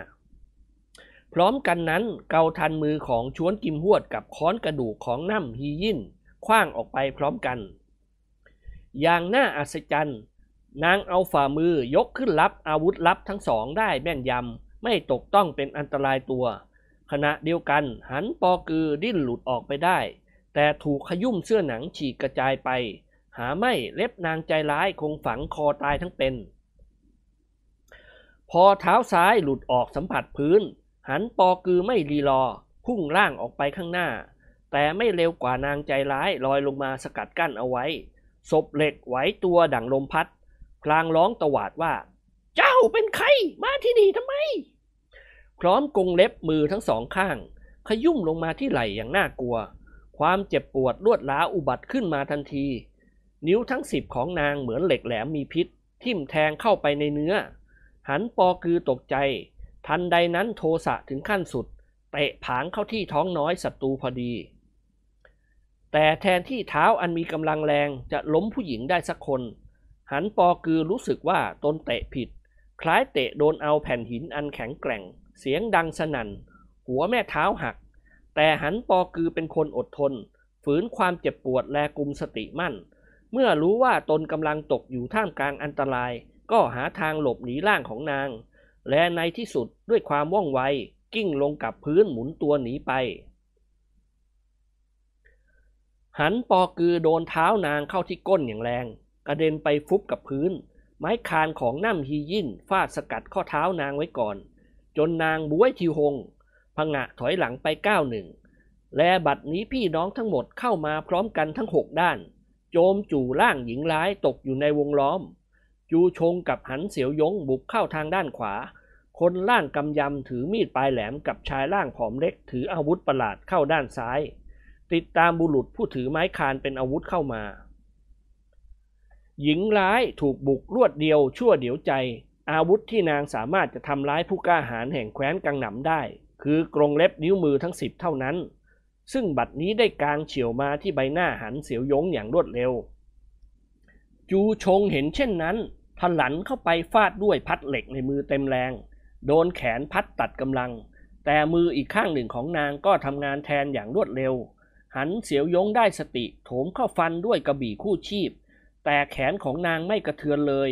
พร้อมกันนั้นเกาทันมือของชวนกิมหวดกับค้อนกระดูกของน้ำฮียินคว้างออกไปพร้อมกัน อย่างน่าอัศจรรย์ นางเอาฝ่ามือยกขึ้นรับอาวุธลับทั้งสองได้แม่นยำ ไม่ตกต้องเป็นอันตรายตัว ขณะเดียวกันหันปอกือดิ้นหลุดออกไปได้ แต่ถูกขยุ่มเสื้อหนังฉีกกระจายไป หาไม่เล็บนางใจร้ายคงฝังคอตายทั้งเป็น พอเท้าซ้ายหลุดออกสัมผัสพื้น หันปอกือไม่รีรอ พุ่งล่างออกไปข้างหน้า แต่ไม่เร็วกว่านางใจร้ายลอยลงมาสกัดกั้นเอาไว้ศพเหล็กไหวตัวดั่งลมพัด พลางร้องตวาดว่า เจ้าเป็นใคร มาที่นี่ทำไม พร้อมกงเล็บมือทั้งสองข้าง ขยุ่มลงมาที่ไหล่อย่างน่ากลัว ความเจ็บปวดรวดล้าอุบัติขึ้นมาทันที นิ้วทั้งสิบของนางเหมือนเหล็กแหลมมีพิษ ทิ่มแทงเข้าไปในเนื้อ หันปอคือตกใจ ทันใดนั้นโทสะถึงขั้นสุดเตะผางเข้าที่ท้องน้อยศัตรูพอดี แต่แทนที่เท้าอันมีกำลังแรงจะล้มผู้หญิงได้สักคน หันปอคือรู้สึกว่าตนเตะผิด คล้ายเตะโดนเอาแผ่นหินอันแข็งแกร่ง เสียงดังสนั่น หัวแม่เท้าหัก แต่หันปอกือเป็นคนอดทน ฝืนความเจ็บปวดแลกุมสติมั่น เมื่อรู้ว่าตนกำลังตกอยู่ท่ามกลางอันตราย ก็หาทางหลบหนีร่างของนาง และในที่สุดด้วยความว่องไวกิ้งลงกับพื้นหมุนตัวหนีไป หันปอกือโดนเท้านางเข้าที่ก้นอย่างแรง กระเด็นไปฟุบกับพื้น ไม้คานของน้ำฮียินฟาดสกัดข้อเท้านางไว้ก่อน จนนางบวยทิวหงพังะถอยหลังไปก้าวหนึ่ง และบัดนี้พี่น้องทั้งหมดเข้ามาพร้อมกันทั้งหกด้าน โจมจู่ร่างหญิงร้ายตกอยู่ในวงล้อม จูชงกับหันเสียวยงบุกเข้าทางด้านขวา คนล่างกำยำถือมีดปลายแหลมกับชายล่างผอมเล็กถืออาวุธประหลาดเข้าด้านซ้าย ติดตามบุรุษผู้ถือไม้คานเป็นอาวุธเข้ามา หญิงร้ายถูกบุกรวดเดียวชั่วเดียวใจ อาวุธที่นางสามารถจะทำร้ายผู้กล้าหาญแห่งแคว้นกังหนำได้ คือกรงเล็บนิ้วมือทั้งสิบเท่านั้น ซึ่งบัดนี้ได้กางเฉียวมาที่ใบหน้าหันเสียวยงอย่างรวดเร็ว จูชงเห็นเช่นนั้น พลันเข้าไปฟาดด้วยพัดเหล็กในมือเต็มแรง โดนแขนพัดตัดกำลัง แต่มืออีกข้างหนึ่งของนางก็ทำงานแทนอย่างรวดเร็ว หันเสียวยงได้สติโถมเข้าฟันด้วยกระบี่คู่ชีพ แต่แขนของนางไม่กระเทือนเลย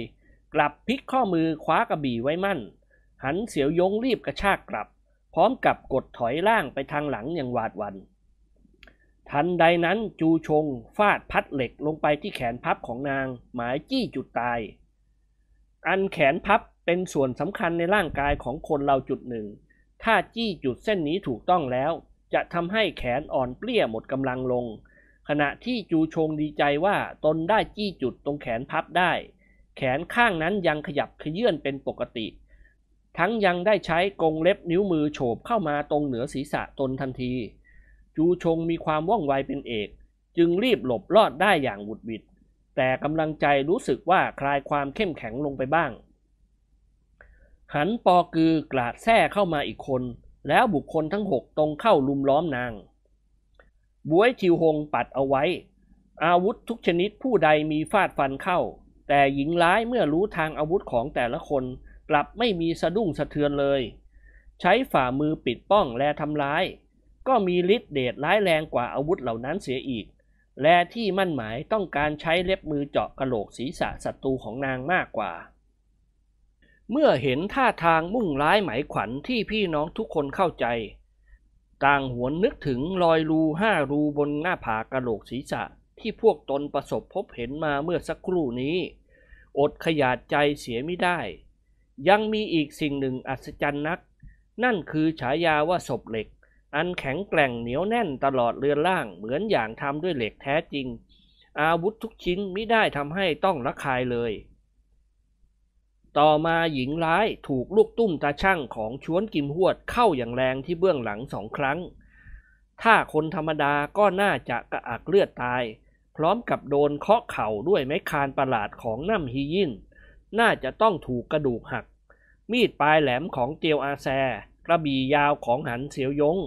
กลับพลิกข้อมือคว้ากระบี่ไว้มั่น หันเสียวยงรีบกระชากกลับ พร้อมกับกดถอยล่างไปทางหลังอย่างหวาดวันทันใดนั้นจูชงฟาดพัดเหล็กลงไปที่แขนพับของนาง หมายจี้จุดตาย อันแขนพับเป็นส่วนสำคัญในร่างกายของคนเราจุดหนึ่ง ถ้าจี้จุดเส้นนี้ถูกต้องแล้ว จะทำให้แขนอ่อนเปลี้ยหมดกำลังลง ขณะที่จูชงดีใจว่าตนได้จี้จุดตรงแขนพับได้ แขนข้างนั้นยังขยับขยื่นเป็นปกติ ทั้งยังได้ใช้กรงเล็บนิ้วมือโฉบเข้ามาตรงเหนือศีรษะตนทันที จูชงมีความว่องไวเป็นเอก จึงรีบหลบรอดได้อย่างบุดบิด แต่กำลังใจรู้สึกว่าคลายความเข้มแข็งลงไปบ้าง หันปอกือกลาดแท้เข้ามาอีกคน แล้วบุคคลทั้งหกตรงเข้าลุมล้อมนาง บวยทิวหงปัดเอาไว้ อาวุธทุกชนิดผู้ใดมีฟาดฟันเข้า แต่หญิงร้ายเมื่อรู้ทางอาวุธของแต่ละคนกลับไม่มีสะดุ้งสะเทือนเลย ใช้ฝ่ามือปิดป้องและทำร้าย ก็มีฤทธิ์เดชร้ายแรงกว่าอาวุธเหล่านั้นเสียอีก และที่มั่นหมายต้องการใช้เล็บมือเจาะกระโหลกศีรษะศัตรูของนางมากกว่า เมื่อเห็นท่าทางมุ่งร้ายหมายขวัญที่พี่น้องทุกคนเข้าใจ ต่างหวนนึกถึงรอยรูห้ารูบนหน้าผากระโหลกศีรษะที่พวกตนประสบพบเห็นมาเมื่อสักครู่นี้ อดขยาดใจเสียไม่ได้ ยังมีอีกสิ่งหนึ่งอัศจรรย์นัก นั่นคือฉายาว่าศพเหล็ก อันแข็งแกร่งเหนียวแน่นตลอดเรือนล่างเหมือนอย่างทำด้วยเหล็กแท้จริง อาวุธทุกชิ้นไม่ได้ทำให้ต้องระคายเลย ต่อมาหญิงร้ายถูกลูกตุ้มตาช่างของชวนกิมหวดเข้าอย่างแรงที่เบื้องหลังสองครั้ง ถ้าคนธรรมดาก็น่าจะกระอักเลือดตาย พร้อมกับโดนเคาะเข่าด้วยไม้คานประหลาดของน้ำฮียินน่าจะต้องถูกกระดูกหัก มีดปลายแหลมของเตียวอาแซ กระบี่ยาวของหันเสียวยง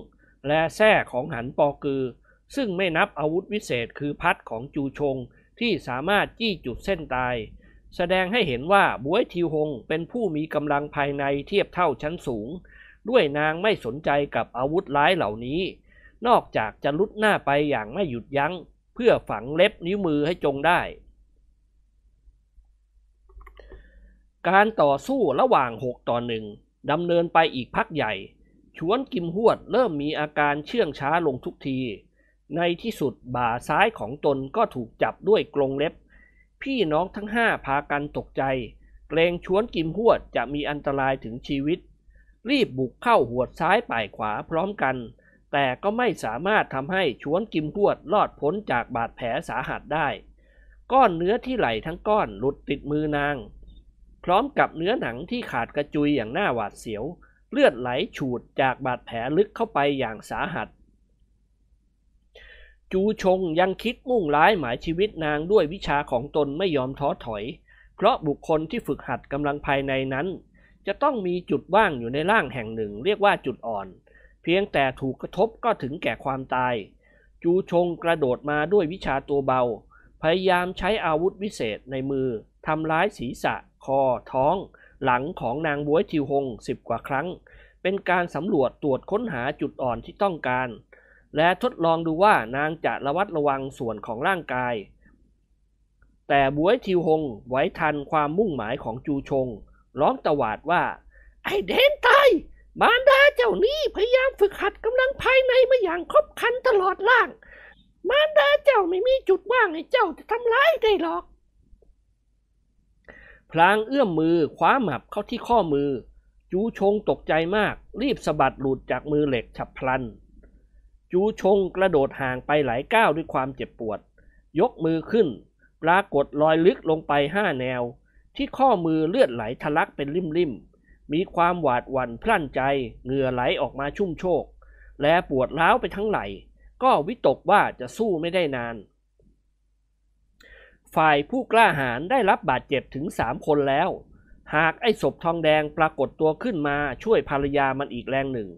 และแส้ของหันปอกือ ซึ่งไม่นับอาวุธวิเศษคือพัดของจูชงที่สามารถจี้จุดเส้นตาย แสดงให้เห็นว่าบวยทิวหงเป็นผู้มีกำลังภายในเทียบเท่าชั้นสูง ด้วยนางไม่สนใจกับอาวุธร้ายเหล่านี้ นอกจากจะลุดหน้าไปอย่างไม่หยุดยัง้ง เพื่อฝังเล็บนิ้วมือให้จงได้ การต่อสู้ระหว่าง 6 ต่อหนึ่งดำเนินไปอีกพักใหญ่ ชวนกิมหวดเริ่มมีอาการเชื่องช้าลงทุกที ในที่สุดบ่าซ้ายของตนก็ถูกจับด้วยกรงเล็บ พี่น้องทั้งห้าพากันตกใจ เกรงชวนกิมหวดจะมีอันตรายถึงชีวิต รีบบุกเข้าหัวซ้ายป่ายขวาพร้อมกัน แต่ก็ไม่สามารถทำให้ชวนกิมหวดรอดพ้นจากบาดแผลสาหัสได้ ก้อนเนื้อที่ไหลทั้งก้อนหลุดติดมือนาง พร้อมกับเนื้อหนังที่ขาดกระจุยอย่างน่าหวาดเสียว เลือดไหลฉูดจากบาดแผลลึกเข้าไปอย่างสาหัส จูชงยังคิดมุ่งร้ายหมายชีวิตนางด้วยวิชาของตนไม่ยอมท้อถอย เพราะบุคคลที่ฝึกหัดกำลังภายในนั้น จะต้องมีจุดว่างอยู่ในร่างแห่งหนึ่ง เรียกว่าจุดอ่อน เพียงแต่ถูกกระทบก็ถึงแก่ความตาย จูชงกระโดดมาด้วยวิชาตัวเบา พยายามใช้อาวุธวิเศษในมือทำร้ายศีรษะ คอ ท้อง หลังของนางบวยทิวหงสิบกว่าครั้ง เป็นการสำรวจตรวจค้นหาจุดอ่อนที่ต้องการ และทดลองดูว่านางจะระวัดระวังส่วนของร่างกาย แต่บวยทิวหงไว้ทันความมุ่งหมายของจูชง ร้องตวาดว่า ไอเดนไตมารดาเจ้านี้พยายามฝึกหัดกำลังภายในมาอย่างครบคันตลอดล่าง มารดาเจ้าไม่มีจุดว่างให้เจ้าจะทำร้ายได้หรอก พลางเอื้อมมือคว้าหมับเข้าที่ข้อมือ จูชงตกใจมาก รีบสะบัดหลุดจากมือเหล็กฉับพลัน จูชงกระโดดห่างไปหลายก้าวด้วยความเจ็บปวด ยกมือขึ้น ปรากฏรอยลึกลงไปห้าแนว ที่ข้อมือเลือดไหลทะลักเป็นริมๆ มีความหวาดหวั่นพลั่นใจ เหงื่อไหลออกมาชุ่มโชก และปวดร้าวไปทั้งไหล่ก็วิตกว่าจะสู้ไม่ได้นาน ฝ่ายผู้กล้าหาญได้รับบาดเจ็บถึงสามคนแล้ว หากไอ้ศพทองแดงปรากฏตัวขึ้นมาช่วยภรรยามันอีกแรงหนึ่ง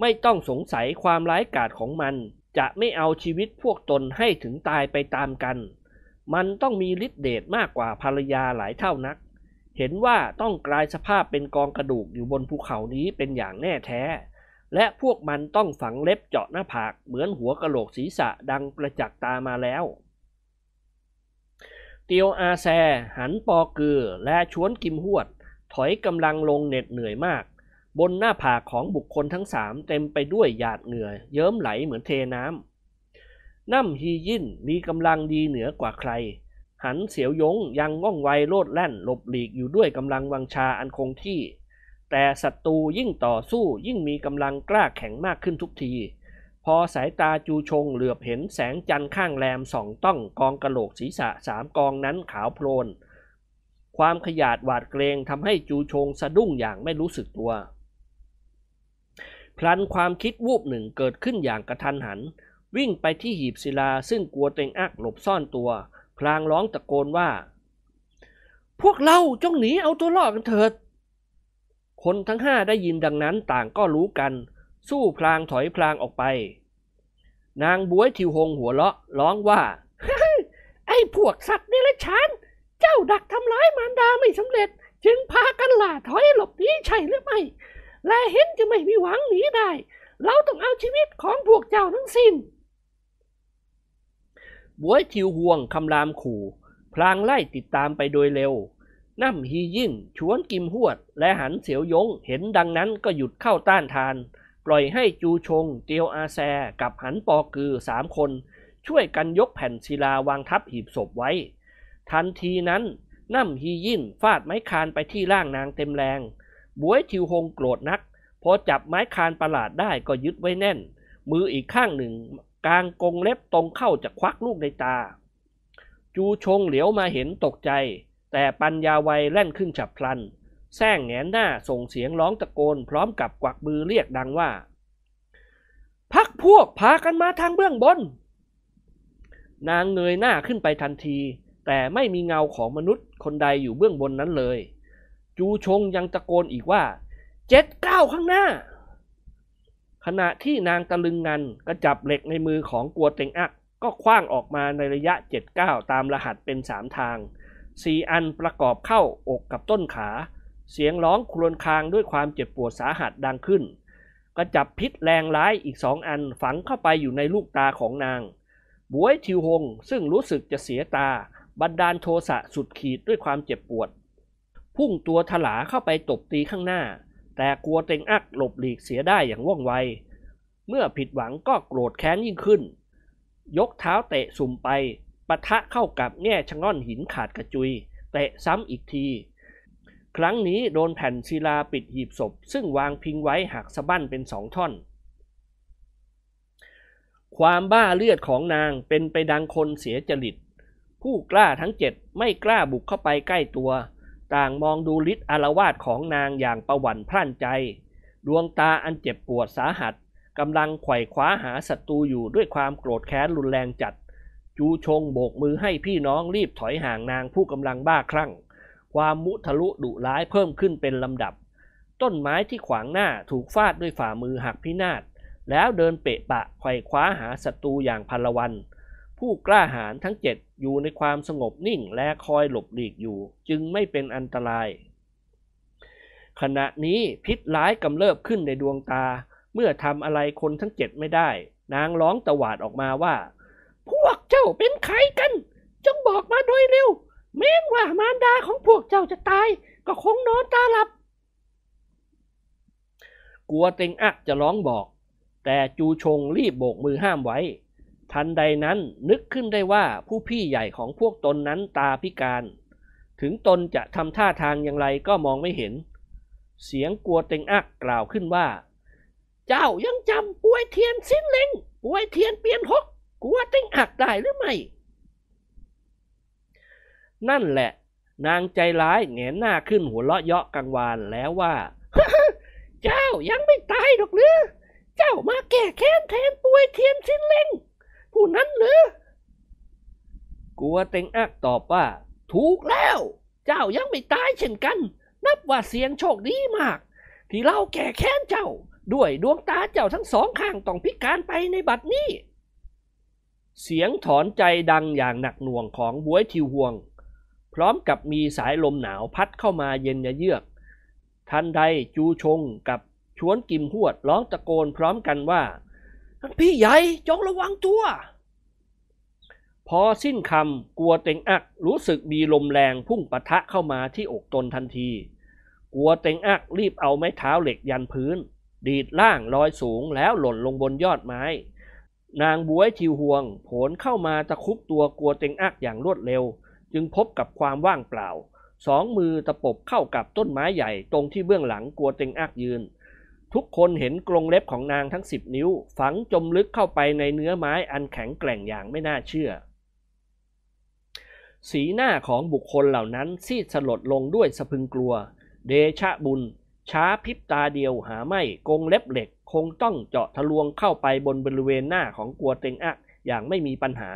ไม่ต้องสงสัยความร้ายกาจของมันจะไม่เอาชีวิตพวกตนให้ถึงตายไปตามกัน มันต้องมีฤทธิ์เดชมากกว่าภรรยาหลายเท่านัก เห็นว่าต้องกลายสภาพเป็นกองกระดูกอยู่บนภูเขานี้เป็นอย่างแน่แท้ และพวกมันต้องฝังเล็บเจาะหน้าผากเหมือนหัวกะโหลกศีรษะดังประจักษ์ตามาแล้ว เตียวอาแซ หันปอเกือ และชวนกิมหวด ถอยกำลังลงเหน็ดเหนื่อยมาก บนหน้าผากของบุคคลทั้งสามเต็มไปด้วยหยาดเหงื่อเยิ้มไหลเหมือนเทน้ำน้ำฮียินมีกำลังดีเหนือกว่าใคร หันเสียวยงยังง่องไวโลดแล่นหลบหลีกอยู่ด้วยกำลังวังชาอันคงที่ แต่ศัตรูยิ่งต่อสู้ยิ่งมีกำลังกล้าแข็งมากขึ้นทุกที พอสายตาจูชงเหลือบเห็นแสงจันทร์ข้างแรมส่องต้องกองกระโหลกศีรษะสามกองนั้นขาวโพลน ความขยาดหวาดเกรงทำให้จูชงสะดุ้งอย่างไม่รู้สึกตัว พลันความคิดวูบหนึ่งเกิดขึ้นอย่างกระทันหัน วิ่งไปที่หีบศิลาซึ่งกลัวเต็งอักหลบซ่อนตัว พลางร้องตะโกนว่า พวกเราจงหนีเอาตัวรอดกันเถิด คนทั้งห้าได้ยินดังนั้นต่างก็รู้กัน สู้พลางถอยพลางออกไป นางบวยทิวหงหัวเราะร้องว่า ไอ้พวกสัตว์เดรัจฉาน เจ้าดักทำร้ายมารดาไม่สำเร็จ จึงพากันล่าถอยหลบหนีใช่หรือไม่ และเห็นจะไม่มีหวังหนีได้ เราต้องเอาชีวิตของพวกเจ้าทั้งสิ้นบวยทิวห่วงคำรามขู่ พลางไล่ติดตามไปโดยเร็วน้ำฮียิ่นชวนกิมหวด และหันเสียวยงเห็นดังนั้นก็หยุดเข้าต้านทาน ล่อยให้จูชง เตียวอาแซ กับหันปอกือสามคน ช่วยกันยกแผ่นศิลาวางทับหีบศพไว้ ทันทีนั้นน้ำฮียิ่นฟาดไม้คานไปที่ร่างนางเต็มแรง บวยทิวหงโกรธนัก พอจับไม้คานประหลาดได้ก็ยึดไว้แน่น มืออีกข้างหนึ่งกลางกงเล็บตรงเข้าจะควักลูกในตา จูชงเหลียวมาเห็นตกใจ แต่ปัญญาไวแล่นขึ้นฉับพลัน แซงแงนหน้าส่งเสียงร้องตะโกน พร้อมกับกวักมือเรียกดังว่า พักพวกพากันมาทางเบื้องบน นางเงยหน้าขึ้นไปทันที แต่ไม่มีเงาของมนุษย์คนใดอยู่เบื้องบนนั้นเลย จูชงยังตะโกนอีกว่าเจ็ดเก้าข้างหน้า ขณะที่นางตะลึงงันก็จับเหล็กในมือของกัวเต็งอัก ก็คว้างออกมาในระยะเจ็ดเก้าตามรหัสเป็นสามทางสี่อันประกอบเข้าอกกับต้นขา เสียงร้องครวญครางด้วยความเจ็บปวดสาหัสดังขึ้น ก็จับพิษแรงร้ายอีกสองอันฝังเข้าไปอยู่ในลูกตาของนาง บวยทิวหงซึ่งรู้สึกจะเสียตา บันดาลโทสะสุดขีดด้วยความเจ็บปวด พุ่งตัวถลาเข้าไปตบตีข้างหน้า แต่กลัวเต็งอักหลบหลีกเสียได้อย่างว่องไว เมื่อผิดหวังก็โกรธแค้นยิ่งขึ้น ยกเท้าเตะสุ่มไปปะทะเข้ากับแง่ชะง่อนหินขาดกระจุย เตะซ้ำอีกที ครั้งนี้โดนแผ่นศิลาปิดหีบศพ ซึ่งวางพิงไว้หักสะบั้นเป็นสองท่อน ความบ้าเลือดของนางเป็นไปดังคนเสียจริต ผู้กล้าทั้งเจ็ดไม่กล้าบุกเข้าไปใกล้ตัว ต่างมองดูฤทธิ์อารวาสของนางอย่างประหวั่นพร่านใจ ดวงตาอันเจ็บปวดสาหัสกำลังไขว่คว้าหาศัตรูอยู่ด้วยความโกรธแค้นรุนแรงจัด จูชงโบกมือให้พี่น้องรีบถอยห่างนางผู้กำลังบ้าคลั่ง ความมุทะลุดุร้ายเพิ่มขึ้นเป็นลำดับ ต้นไม้ที่ขวางหน้าถูกฟาดด้วยฝ่ามือหักพินาศแล้วเดินเปะปะไขว่คว้าหาศัตรูอย่างพลวัน ผู้กล้าหาญทั้งเจ็ดอยู่ในความสงบนิ่งและคอยหลบหลีกอยู่ จึงไม่เป็นอันตราย ขณะนี้พิษร้ายกำเริบขึ้นในดวงตา เมื่อทำอะไรคนทั้งเจ็ดไม่ได้ นางร้องตวาดออกมาว่า พวกเจ้าเป็นใครกัน จงบอกมาโดยเร็ว แม้ว่ามารดาของพวกเจ้าจะตาย ก็คงนอนตาหลับ กลัวเต็งอักจะร้องบอก แต่จูชงรีบโบกมือห้ามไว้ ทันใดนั้นนึกขึ้นได้ว่าผู้พี่ใหญ่ของพวกตนนั้นตาพิการ ถึงตนจะทำท่าทางอย่างไรก็มองไม่เห็น เสียงกลัวเต็งอักกล่าวขึ้นว่า เจ้ายังจำป่วยเทียนสิ้นเล็งป่วยเทียนเปลี่ยนหกกลัวเต็งอักได้หรือไม่ นั่นแหละ นางใจร้ายแงนหน้าขึ้นหัวเราะเยาะกังวานแล้วว่า เจ้ายังไม่ตายหรอกหรือเจ้ามาแก้แค้นแทนป่วยเทียนสิ้นเล็งผู้นั้นหรือ กัวเต็งอักตอบว่า ถูกแล้ว เจ้ายังไม่ตายเช่นกัน นับว่าเสียงโชคดีมาก ที่เราแก่แค้นเจ้า ด้วยดวงตาเจ้าทั้งสองข้างต้องพิการไปในบัดนี้เสียงถอนใจดังอย่างหนักหน่วงของบวยทิวหวง พร้อมกับมีสายลมหนาวพัดเข้ามาเย็นเยือก ทันใดจูชงกับชวนกิมหวดร้องตะโกนพร้อมกันว่า พี่ใหญ่จงระวังตัว พอสิ้นคำกลัวเต็งอักรู้สึกมีลมแรงพุ่งปะทะเข้ามาที่อกตนทันที กลัวเต็งอักรีบเอาไม้เท้าเหล็กยันพื้น ดีดล่างลอยสูงแล้วหล่นลงบนยอดไม้ นางบวยทิวห่วง ผลเข้ามาตะคุบตัวกลัวเต็งอักอย่างรวดเร็ว จึงพบกับความว่างเปล่า สองมือตะปบเข้ากับต้นไม้ใหญ่ตรงที่เบื้องหลังกลัวเต็งอักยืน ทุกคนเห็นกรงเล็บของนางทั้งสิบนิ้ว ฝังจมลึกเข้าไปในเนื้อไม้อันแข็งแกร่งอย่างไม่น่าเชื่อ สีหน้าของบุคคลเหล่านั้นซีดสลดลงด้วยสะพึงกลัว เดชะบุญ ช้าพิบตาเดียวหาไม่กรงเล็บเหล็ก คงต้องเจาะทะลวงเข้าไปบนบริเวณหน้าของกัวเต็งอักอย่างไม่มีปัญหา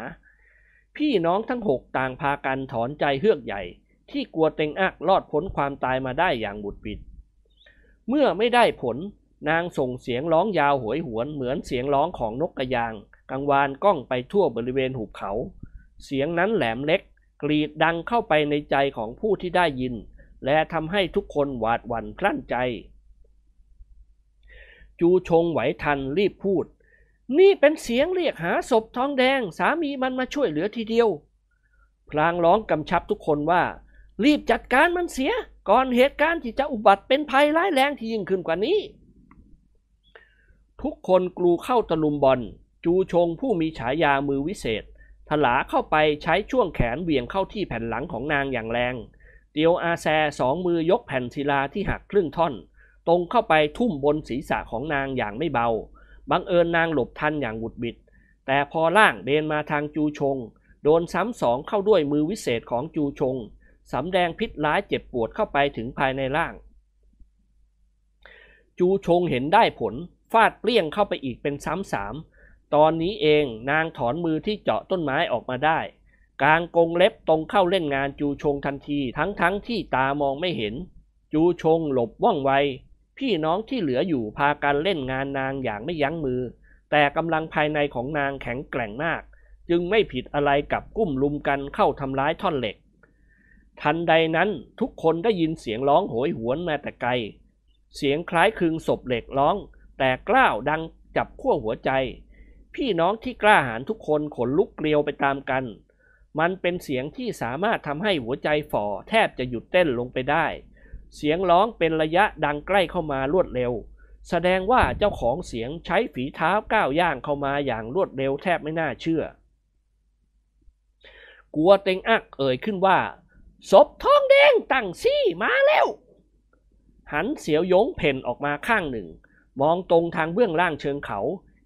พี่น้องทั้งหกต่างพากันถอนใจเฮือกใหญ่ ที่กลัวเต็งอักรอดพ้นความตายมาได้อย่างบุดบิด เมื่อไม่ได้ผลนางส่งเสียงร้องยาวหวยหวนเหมือนเสียงร้องของนกกระยาง กังวานก้องไปทั่วบริเวณหุบเขา เสียงนั้นแหลมเล็ก กรีดดังเข้าไปในใจของผู้ที่ได้ยิน และทำให้ทุกคนหวาดหวั่นคลั่นใจ จูชงไหวทันรีบพูด นี่เป็นเสียงเรียกหาศพทองแดงสามีมันมาช่วยเหลือทีเดียว พลางร้องกำชับทุกคนว่า รีบจัดการมันเสีย ก่อนเหตุการณ์ที่จะอุบัติเป็นภัยร้ายแรงที่ยิ่งขึ้นกว่านี้ ทุกคนกลูเข้าตะลุมบอล จูชงผู้มีฉายามือวิเศษ ถลาเข้าไปใช้ช่วงแขนเหวี่ยงเข้าที่แผ่นหลังของนางอย่างแรง เตียวอาแซสองมือยกแผ่นศิลาที่หักครึ่งท่อน ตรงเข้าไปทุ่มบนศีรษะของนางอย่างไม่เบา บังเอิญนางหลบทันอย่างบุดบิด แต่พอล่างเดินมาทางจูชง โดนซ้ำสองเข้าด้วยมือวิเศษของจูชง สำแดงพิษร้ายเจ็บปวดเข้าไปถึงภายในร่าง จูชงเห็นได้ผล ฟาดเปรี้ยงเข้าไปอีกเป็นซ้ำสาม ตอนนี้เองนางถอนมือที่เจาะต้นไม้ออกมาได้กลางกงเล็บตรงเข้าเล่นงานจูชงทันทีทั้งทั้งที่ตามองไม่เห็น จูชงหลบว่องไว พี่น้องที่เหลืออยู่พากันเล่นงานนางอย่างไม่ยั้งมือ แต่กำลังภายในของนางแข็งแกร่งมาก จึงไม่ผิดอะไรกับกุ้มลุมกันเข้าทำร้ายท่อนเหล็ก ทันใดนั้นทุกคนได้ยินเสียงร้องโหยหวนมาแต่ไกล เสียงคล้ายคลึงศพเหล็กร้อง แต่กล้าวดังจับขั้วหัวใจ พี่น้องที่กล้าหาญทุกคนขนลุกเกลียวไปตามกัน มันเป็นเสียงที่สามารถทำให้หัวใจฝ่อแทบจะหยุดเต้นลงไปได้ เสียงร้องเป็นระยะดังใกล้เข้ามารวดเร็ว แสดงว่าเจ้าของเสียงใช้ฝีเท้าก้าวย่างเข้ามาอย่างรวดเร็วแทบไม่น่าเชื่อ กัวเต็งอักเอ่ยขึ้นว่า ศพทองแดงตั้งซี่มาแล้วหันเสียวยงเพ่นออกมาข้างหนึ่ง มองตรงทางเบื้องล่างเชิงเขา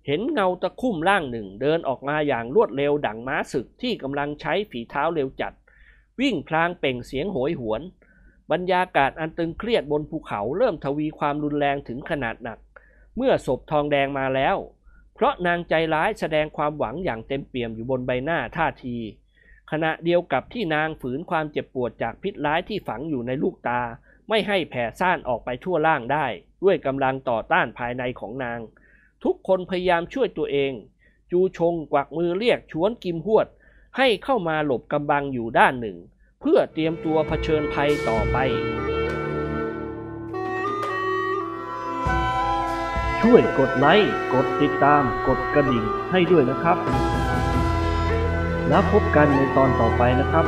เห็นเงาตะคุ่มล่างหนึ่ง เดินออกมาอย่างรวดเร็วดั่งม้าศึกที่กำลังใช้ฝีเท้าเร็วจัด วิ่งพลางเป่งเสียงโหยหวน บรรยากาศอันตึงเครียดบนภูเขาเริ่มทวีความรุนแรงถึงขนาดหนัก เมื่อศพทองแดงมาแล้ว เพราะนางใจร้ายแสดงความหวังอย่างเต็มเปี่ยมอยู่บนใบหน้าท่าที ขณะเดียวกับที่นางฝืนความเจ็บปวดจากพิษร้ายที่ฝังอยู่ในลูกตา ไม่ให้แผ่ซ่านออกไปทั่วล่างได้ ด้วยกำลังต่อต้านภายในของนาง ทุกคนพยายามช่วยตัวเอง จูชงกวักมือเรียกชวนกิมหวด ให้เข้ามาหลบกำบังอยู่ด้านหนึ่ง เพื่อเตรียมตัวเผชิญภัยต่อไป ช่วยกดไลค์ กดติดตาม กดกระดิ่งให้ด้วยนะครับ แล้วพบกันในตอนต่อไปนะครับ